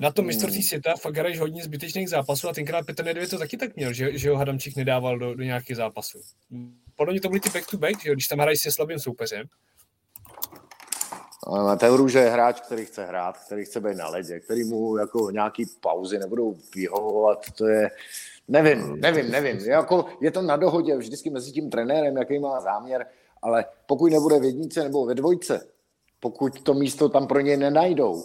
Na tom Hmm. mistrovství světa fakt hraješ hodně zbytečných zápasů a tenkrát Petr Nedvěd to taky tak měl, že, že ho Hadamčík nedával do, do nějakých zápasů. Podle mě to byly ty back-to-back, že jo, když tam hraješ se slabým soupeřem. Mateo Růže je hráč, který chce hrát, který chce být na ledě, který mu jako nějaký pauzy nebudou vyhovovat, to je, nevím, nevím, nevím. Je, jako, je to na dohodě vždycky mezi tím trenérem, jaký má záměr, ale pokud nebude v jednice nebo ve dvojce, pokud to místo tam pro něj nenajdou,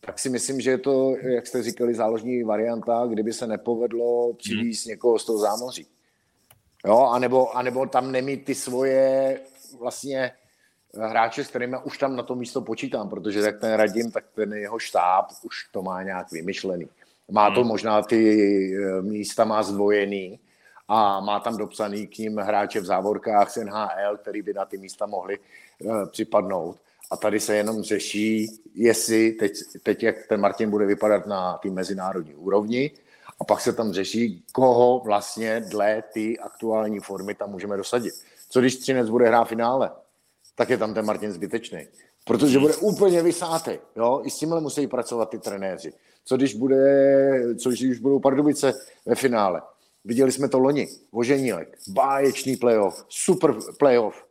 tak si myslím, že je to, jak jste říkali, záložní varianta, kdyby se nepovedlo přivízt někoho z toho zámoří. Jo, anebo, anebo tam nemít ty svoje vlastně hráče, s kterými už tam na to místo počítám, protože jak ten Radim, tak ten jeho štáb už to má nějak vymyšlený. Má to možná ty eh, místa má zdvojený a má tam dopsaný k ním hráče v závorkách z NHL, který by na ty místa mohli eh, připadnout. A tady se jenom řeší, jestli teď, teď jak ten Martin bude vypadat na té mezinárodní úrovni, a pak se tam řeší, koho vlastně dle ty aktuální formy tam můžeme dosadit. Co když Třinec bude hrát finále? Tak je tam ten Martin zbytečný. Protože bude úplně vysátý. Jo? I s tímhle musí pracovat ty trenéři. Co když, bude, co když budou Pardubice ve finále? Viděli jsme to loni. Voženílek. Báječný playoff. Super playoff.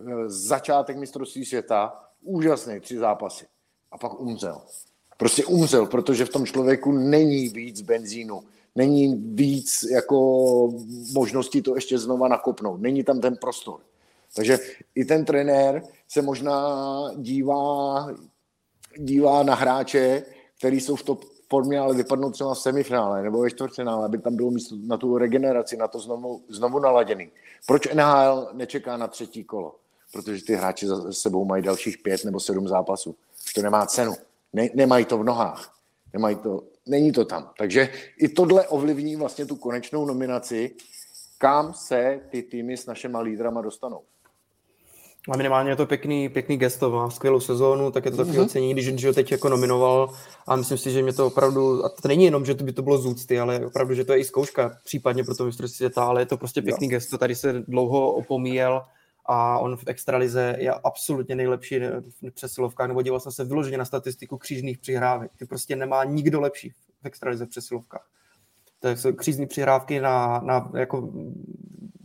Eh, Začátek mistrovství světa. Úžasný. Tři zápasy. A pak umřel. Prostě umřel, protože v tom člověku není víc benzínu. Není víc jako možností to ještě znova nakopnout. Není tam ten prostor. Takže i ten trenér se možná dívá, dívá na hráče, který jsou v top formě, ale vypadnou třeba v semifinále nebo ve čtvrtfinále, aby tam bylo místo na tu regeneraci, na to znovu, znovu naladěný. Proč NHL nečeká na třetí kolo? Protože ty hráči za sebou mají dalších pět nebo sedm zápasů. To nemá cenu. Ne, nemají to v nohách. Nemají to, není to tam. Takže i tohle ovlivní vlastně tu konečnou nominaci, kam se ty týmy s našimi lídrama dostanou. A minimálně je to pěkný, pěkný gesto, má skvělou sezónu, tak je to takový mm-hmm. ocenění, když, když ho teď jako nominoval a myslím si, že mě to opravdu, a to není jenom, že to by to bylo z úcty, ale opravdu, že to je i zkouška, případně pro to mistrovství světa, ale je to prostě pěkný jo. gesto, tady se dlouho opomíjel a on v extralize je absolutně nejlepší v přesilovkách, nebo díval jsem se vyloženě na statistiku křížných přihrávek, ty prostě nemá nikdo lepší v extralize v přesilovkách. To jsou křízní přihrávky na, na jako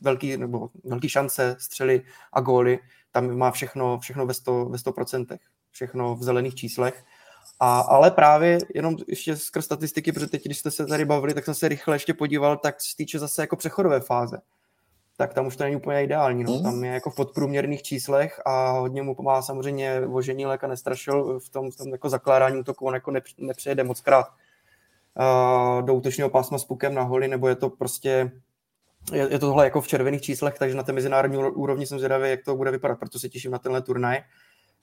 velký, nebo velký šance, střely a góly tam má všechno, všechno ve 100%, ve 100%, všechno v zelených číslech. A, ale právě jenom ještě skrz statistiky, protože teď, když jste se tady bavili, tak jsem se rychle ještě podíval, tak se týče zase jako přechodové fáze. Tak tam už to není úplně ideální. No. Hmm. Tam je jako v podprůměrných číslech a hodně mu pomáhá samozřejmě vožení léka nestrašil v tom, v tom jako zakládání útoku, on jako nepřejede moc krát uh, do útočného pásma s pukem na holi, nebo je to prostě je, je to tohle jako v červených číslech, takže na té mezinárodní úrovni jsem zvědavý, jak to bude vypadat, proto se těším na tenhle turnaj.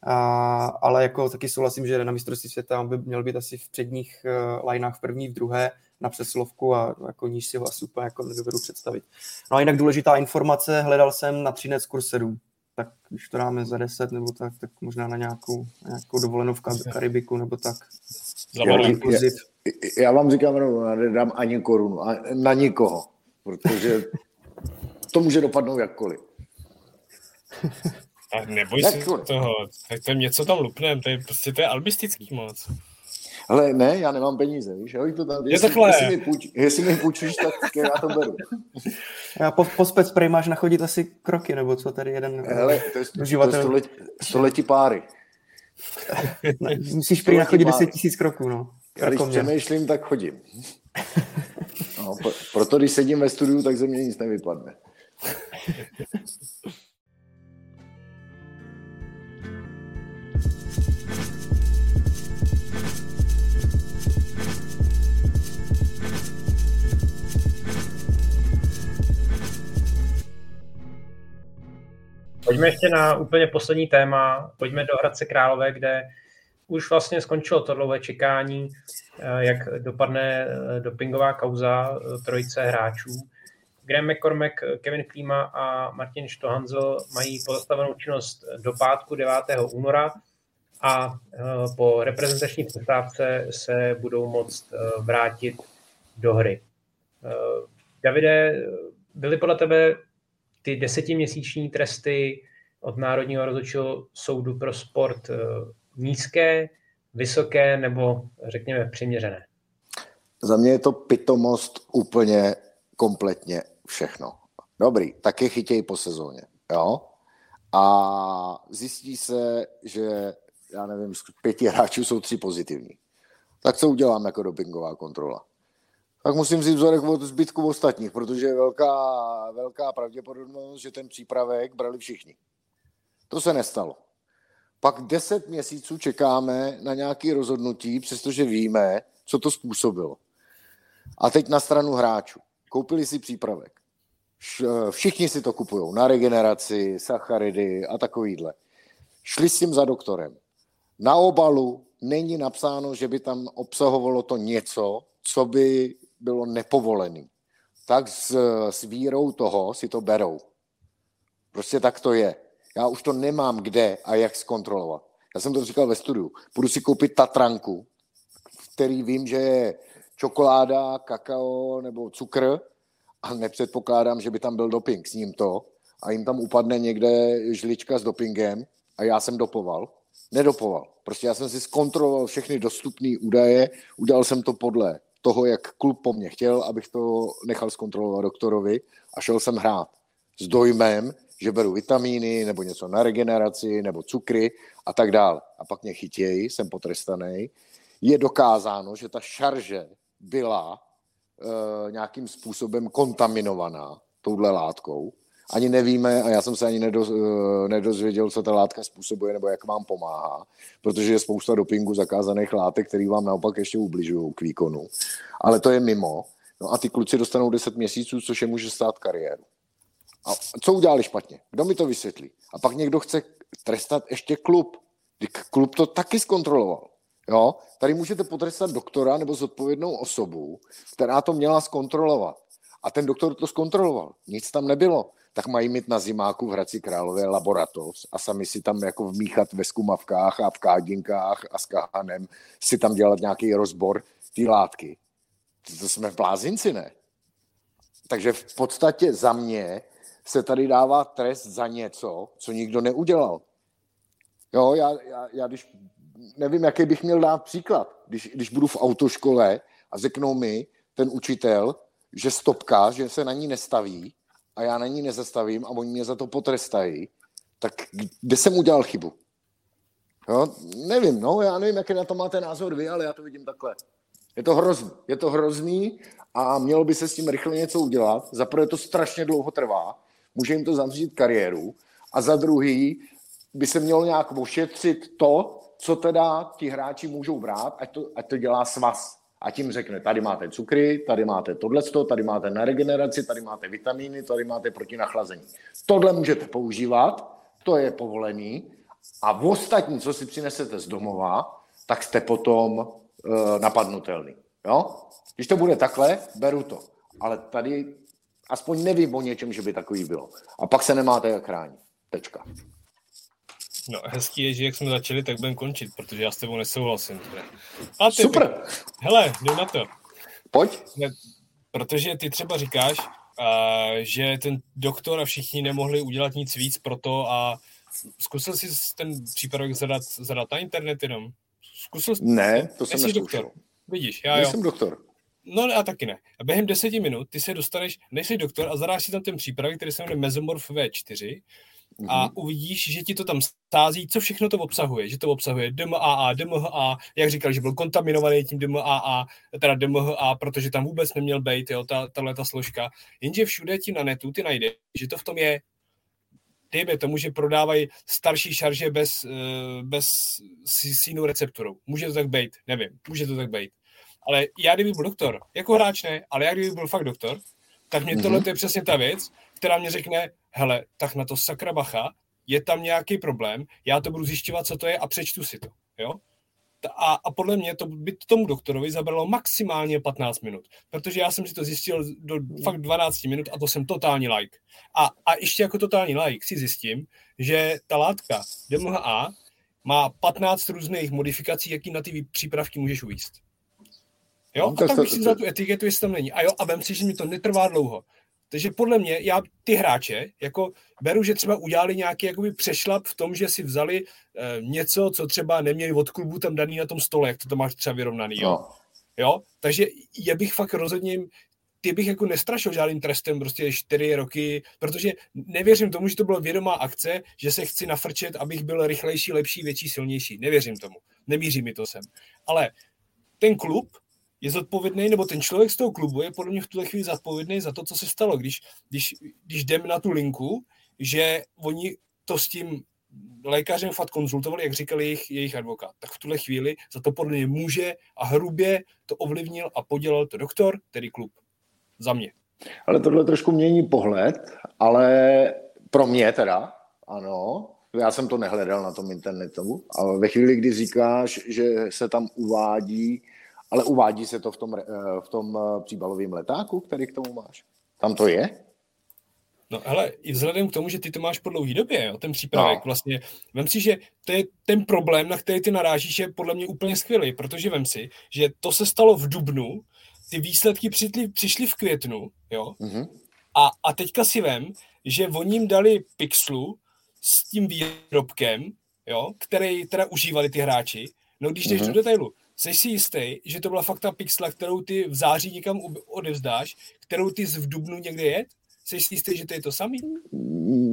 A, ale jako taky souhlasím, že na mistrovství světa on by měl být asi v předních uh, lineách v první, v druhé na přeslovku a jako níž si ho asi úplně jako nedovedu představit. No a jinak důležitá informace, hledal jsem na Třinec kurz 7, tak když to dáme za 10 nebo tak, tak možná na nějakou, nějakou dovolenou v Karibiku nebo tak. Já, já, já vám říkám, no, nedám ani korunu, na nikoho protože to může dopadnout jakkoliv. A neboj se toho, tak to něco tam lupnem, to je prostě to je albistický moc. Ale ne, já nemám peníze, víš, jo, to tam, je jestli, takhle. Jestli mi, půjč, jestli mi půjčíš, tak já to beru. Já po, po spray máš nachodit asi kroky, nebo co tady jeden Hele, to je, uživatel. To je století, století páry. Musíš prý nachodit 10 tisíc kroků, no. Já když přemýšlím, tak chodím. No, proto když sedím ve studiu, tak ze mě nic nevypadne. Pojďme ještě na úplně poslední téma. Pojďme do Hradce Králové, kde už vlastně skončilo to dlouhé čekání, eh, jak dopadne eh, dopingová kauza eh, trojice hráčů. Graham McCormack, Kevin Klima a Martin Stohanzel mají pozastavenou činnost do pátku 9. února a po reprezentační přestávce se budou moct vrátit do hry. Davide, byly podle tebe ty desetiměsíční tresty od Národního rozhodčího soudu pro sport nízké, vysoké nebo řekněme přiměřené? Za mě je to pitomost úplně kompletně všechno. Dobrý, taky chytěj po sezóně, jo? A zjistí se, že já nevím, z pěti hráčů jsou tři pozitivní. Tak co udělám jako dopingová kontrola? Tak musím vzít vzorek od zbytku ostatních, protože je velká, velká pravděpodobnost, že ten přípravek brali všichni. To se nestalo. Pak deset měsíců čekáme na nějaké rozhodnutí, přestože víme, co to způsobilo. A teď na stranu hráčů. Koupili si přípravek. Všichni si to kupují na regeneraci, sacharidy a takovýhle. Šli s tím za doktorem. Na obalu není napsáno, že by tam obsahovalo to něco, co by bylo nepovolené. Tak s, s vírou toho si to berou. Prostě tak to je. Já už to nemám kde a jak zkontrolovat. Já jsem to říkal ve studiu. Půjdu si koupit Tatranku, který vím, že je čokoláda, kakao nebo cukr a nepředpokládám, že by tam byl doping s ním to a jim tam upadne někde žlička s dopingem a já jsem dopoval. Nedopoval. Prostě já jsem si zkontroloval všechny dostupné údaje, udělal jsem to podle toho, jak klub po mně chtěl, abych to nechal zkontrolovat doktorovi a šel jsem hrát s dojmem, že beru vitamíny nebo něco na regeneraci nebo cukry a tak dále. A pak mě chytějí, jsem potrestaný. Je dokázáno, že ta šarže byla e, nějakým způsobem kontaminovaná touhle látkou. Ani nevíme, a já jsem se ani nedoz, e, nedozvěděl, co ta látka způsobuje nebo jak vám pomáhá, protože je spousta dopingu zakázaných látek, které vám naopak ještě ubližují k výkonu. Ale to je mimo. No a ty kluci dostanou 10 měsíců, což je může stát kariéru. A co udělali špatně? Kdo mi to vysvětlí? A pak někdo chce trestat ještě klub. Klub to taky zkontroloval. Jo? Tady můžete potrestat doktora nebo zodpovědnou osobu, která to měla zkontrolovat. A ten doktor to zkontroloval. Nic tam nebylo. tak mají mít na zimáku v Hradci Králové laboratoř a sami si tam jako vmíchat ve skumavkách a v kádinkách a s kahanem si tam dělat nějaký rozbor té látky. To, jsme v blázinci, ne? Takže v podstatě za mě se tady dává trest za něco, co nikdo neudělal. Jo, já, já, já když nevím, jaký bych měl dát příklad. Když, když budu v autoškole a řeknou mi ten učitel, že stopka, že se na ní nestaví a já na ní nezastavím a oni mě za to potrestají, tak kde jsem udělal chybu? Jo, nevím, no, já nevím, jaký na to máte názor vy, ale já to vidím takhle. Je to hrozný, je to hrozný a mělo by se s tím rychle něco udělat. Za prvé to strašně dlouho trvá, může jim to zavřít kariéru a za druhý by se mělo nějak ošetřit to, co teda ti hráči můžou brát, ať to, ať to dělá svaz. A tím řekne, tady máte cukry, tady máte tohleto, tady máte na regeneraci, tady máte vitamíny, tady máte proti nachlazení. Tohle můžete používat, to je povolený. A v ostatní, co si přinesete z domova, tak jste potom uh, napadnutelný. Jo? Když to bude takhle, beru to. Ale tady aspoň nevím o něčem, že by takový bylo. A pak se nemáte jak chránit. Tečka. No, hezký je, že jak jsme začali, tak budeme končit, protože já s tebou nesouhlasím. A ty, Super. Hele, jdu na to. Pojď. Ne, protože ty třeba říkáš, a, že ten doktor a všichni nemohli udělat nic víc pro to a zkusil jsi ten přípravek zadat, zadat na internet jenom? Zkusil jsi, Ne, to jsem neskoušel. Vidíš, já jo. Nejsem doktor. No a taky ne. A během deseti minut ty se dostaneš, nejsi doktor a zadáš si tam ten přípravek, který se jmenuje Mesomorph V4 a uvidíš, že ti to tam stází, co všechno to obsahuje. Že to obsahuje DMAA, DMHA, jak říkal, že byl kontaminovaný tím DMAA, teda DMHA, protože tam vůbec neměl být, jo, ta, tahle ta složka. Jenže všude ti na netu ty najdeš, že to v tom je dejme tomu, že prodávají starší šarže bez, eh, bez sínu receptorou. Může to tak být, nevím, může to tak být. Ale já kdyby byl doktor, jako hráč ne, ale já kdyby byl fakt doktor, tak mě tohle je přesně ta věc, která mě řekne, hele, tak na to sakra bacha, je tam nějaký problém, já to budu zjišťovat, co to je a přečtu si to. Jo? A, a podle mě to by tomu doktorovi zabralo maximálně 15 minut, protože já jsem si to zjistil do fakt 12 minut a to jsem totální like. A, a ještě jako totální like si zjistím, že ta látka DMHA má 15 různých modifikací, jaký na ty přípravky můžeš uvíst. Jo, No, a tak tak to- to- vzal tu etiketu, jestli tam není. A jo, a vem si, že mi to netrvá dlouho. Takže podle mě, já ty hráče, jako beru, že třeba udělali nějaký jakoby přešlap v tom, že si vzali e, něco, co třeba neměli od klubu tam daný na tom stole, jak to tam máš třeba vyrovnaný, jo. No. jo? Takže je bych fakt rozhodně, ty bych jako nestrašil žádným trestem prostě čtyři roky, protože nevěřím tomu, že to byla vědomá akce, že se chci nafrčet, abych byl rychlejší, lepší, větší, silnější. Nevěřím tomu. Nemíří mi to sem. Ale ten klub je zodpovědný, nebo ten člověk z toho klubu je podle mě v tuhle chvíli zodpovědný za to, co se stalo. Když, když, když jdeme na tu linku, že oni to s tím lékařem fakt konzultovali, jak říkal jejich, jejich advokát, tak v tuhle chvíli za to podle mě může a hrubě to ovlivnil a podělal to doktor, tedy klub. Za mě. Ale tohle trošku mění pohled, ale pro mě teda, ano, já jsem to nehledal na tom internetu, ale ve chvíli, kdy říkáš, že se tam uvádí, ale uvádí se to v tom, eh, v tom eh, příbalovém letáku, který k tomu máš? Tam to je? No hele, i vzhledem k tomu, že ty to máš po dlouhý době, jo, ten přípravek, No. vlastně, vem si, že to je ten problém, na který ty narážíš, je podle mě úplně skvělý, protože vem si, že to se stalo v Dubnu, ty výsledky přišly, přišly v květnu, jo, Mhm. a, a teďka si vem, že oni jim dali pixlu s tím výrobkem, jo, který teda užívali ty hráči. No když jdeš Mhm. do detailu, jsi si jistý, že to byla fakt ta pixla, kterou ty v září někam odevzdáš, kterou ty z v dubnu někde jet? Jsi si jistý, že to je to samý?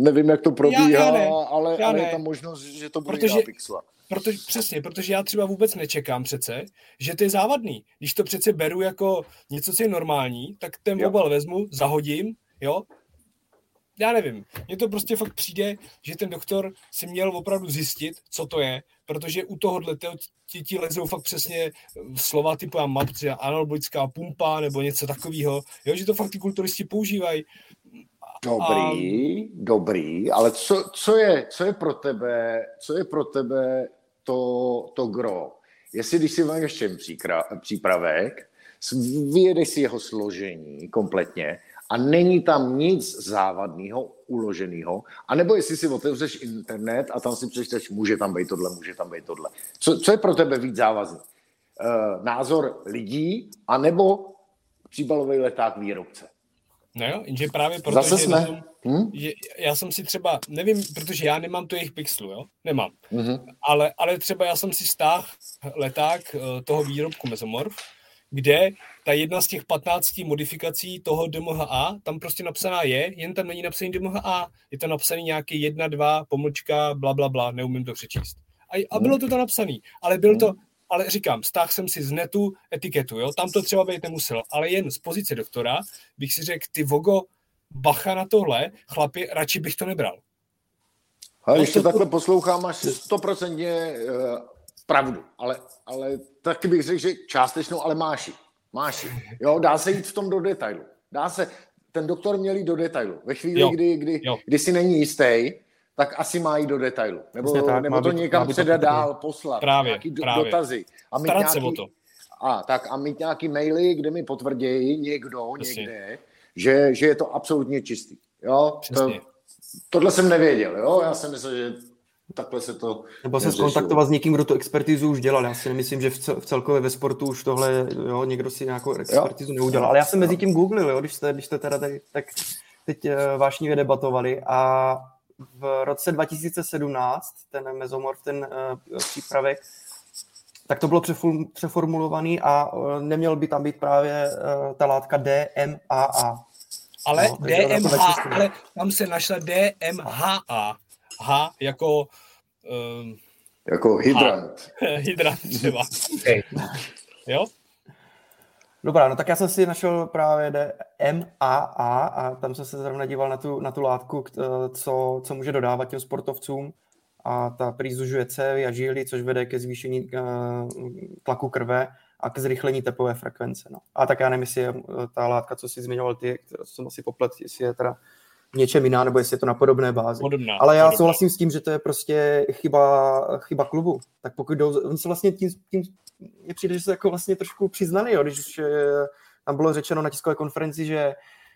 Nevím, jak to probíhá, Já- já ne. ale, Já ale je tam možnost, že to bude Protože- jiná pixla. Protože, přesně, protože já třeba vůbec nečekám přece, že to je závadný. Když to přece beru jako něco, co je normální, tak ten Jo. obal vezmu, zahodím, jo. Já nevím, mně to prostě fakt přijde, že ten doktor si měl opravdu zjistit, co to je, protože u tohohle to- ti, lezou fakt přesně slova typu já mám třeba anabolická pumpa nebo něco takového, jo, že to fakt ty kulturisti používají. Dobrý, dobrý, ale co, co, je, co je pro tebe, co je pro tebe to, to gro? Jestli když si máš ten příkra- přípravek, vyjedeš si jeho složení kompletně a není tam nic závadného, uloženého, anebo jestli si otevřeš internet a tam si přečteš, může tam být tohle, může tam být tohle. Co, co je pro tebe víc závazný? E, názor lidí, anebo příbalový leták výrobce? No jo, jenže právě proto, Zase že, jsme. Tom, Hm? že já jsem si třeba, nevím, protože já nemám tu jejich pixelu, jo, nemám, Mhm. ale, ale třeba já jsem si stáhl leták eh, toho výrobku Mesomorph, kde ta jedna z těch 15 modifikací toho DMHA tam prostě napsaná je, jen tam není napsaný DMHA, je tam napsaný nějaký jedna, dva, pomlčka, bla, bla, bla, neumím to přečíst. A, a bylo to tam napsaný, ale byl to, ale říkám, stáhl jsem si z netu etiketu, jo, tam to třeba být nemuselo, ale jen z pozice doktora bych si řekl, ty vogo, bacha na tohle, chlapi, radši bych to nebral. Ale No, když to to- takhle poslouchám, máš stoprocentně uh, pravdu, ale, ale taky bych řekl, že částečnou, ale máš ji. Máš ji. Jo, dá se jít v tom do detailu. Dá se, ten doktor měl jít do detailu. Ve chvíli, Jo. kdy, kdy, Jo. kdy si není jistý, tak asi má jít do detailu. Nebo, Přesně tak, nebo má to být- někam předat dál, poslat. Právě, nějaký do, právě. dotazy. A mít Starat se nějaký, o to. A, tak, a mít nějaký maily, kde mi potvrdí někdo Přesně. někde, že, že je to absolutně čistý. Jo, to, Přesně. tohle jsem nevěděl. Jo? Já jsem myslel, že takhle se to Nebo se skontaktovat s někým, kdo tu expertizu už dělal. Já si nemyslím, že v, cel, v celkově ve sportu už tohle, jo, někdo si nějakou expertizu neudělal. Ale já jsem mezi tím googlil, jo, když jste, když jste teda tady, tak teď uh, vášnivě debatovali a v roce 2017 ten mezomorf, ten uh, přípravek, tak to bylo přeformulovaný a uh, neměl by tam být právě uh, ta látka DMAA. Ale No, DMH, ale tam se našla DMHA. H jako um, Jako hydrant. hydrant třeba. Okay. Jo? Dobrá, no tak já jsem si našel právě MAA a tam jsem se zrovna díval na tu, na tu látku, k- eh, co, co může dodávat těm sportovcům a ta prý zužuje cévy a žíly, což vede ke zvýšení uh, tlaku krve a ke zrychlení tepové frekvence. No. A tak já nevím, jestli je eh, ta látka, co jsi zmiňoval ty, kterou jsem asi poplet, jestli je teda něčem jiná, nebo jestli je to na podobné bázi. Podobná. Ale já podobná. souhlasím s tím, že to je prostě chyba, chyba klubu. Tak pokud jdou, on se vlastně tím, tím mně přijde, že se jako vlastně trošku přiznali, jo, když eh, tam bylo řečeno na tiskové konferenci, že,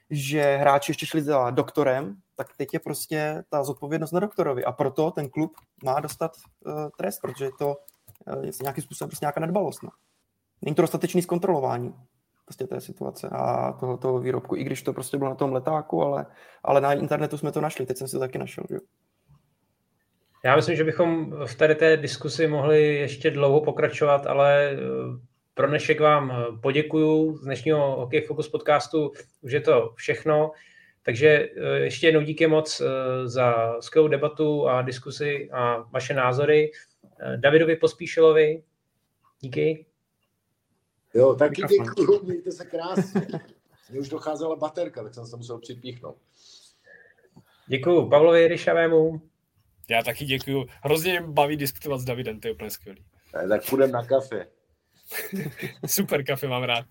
že hráči ještě šli za doktorem, tak teď je prostě ta zodpovědnost na doktorovi a proto ten klub má dostat uh, trest, protože to uh, je nějakým způsobem prostě nějaká nedbalost. No. Není to dostatečný zkontrolování prostě té situace a toho, toho výrobku, i když to prostě bylo na tom letáku, ale, ale na internetu jsme to našli, teď jsem si to taky našel. Že? Já myslím, že bychom v tady té diskusi mohli ještě dlouho pokračovat, ale eh, pro dnešek vám eh, poděkuju. Z dnešního Hokej Focus podcastu už je to všechno. Takže eh, ještě jednou díky moc za skvělou debatu a diskusi a vaše názory. Davidovi Pospíšilovi, díky. Jo, taky děkuju, mějte se krásně. Mně už docházela baterka, tak jsem se musel připíchnout. Děkuju Pavlovi Ryšavému. Já taky děkuju. Hrozně mě baví diskutovat s Davidem, to je úplně skvělý. Eh, Tak půjdeme na kafe. Super kafe mám rád.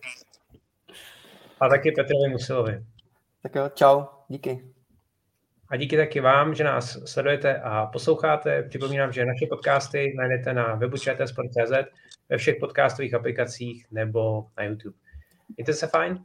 a taky Petrovi Musilovi. Tak jo, čau, díky. A díky taky vám, že nás sledujete a posloucháte. Připomínám, že naše podcasty najdete na webu čtsport.cz, ve všech podcastových aplikacích nebo na YouTube. Mějte se fajn.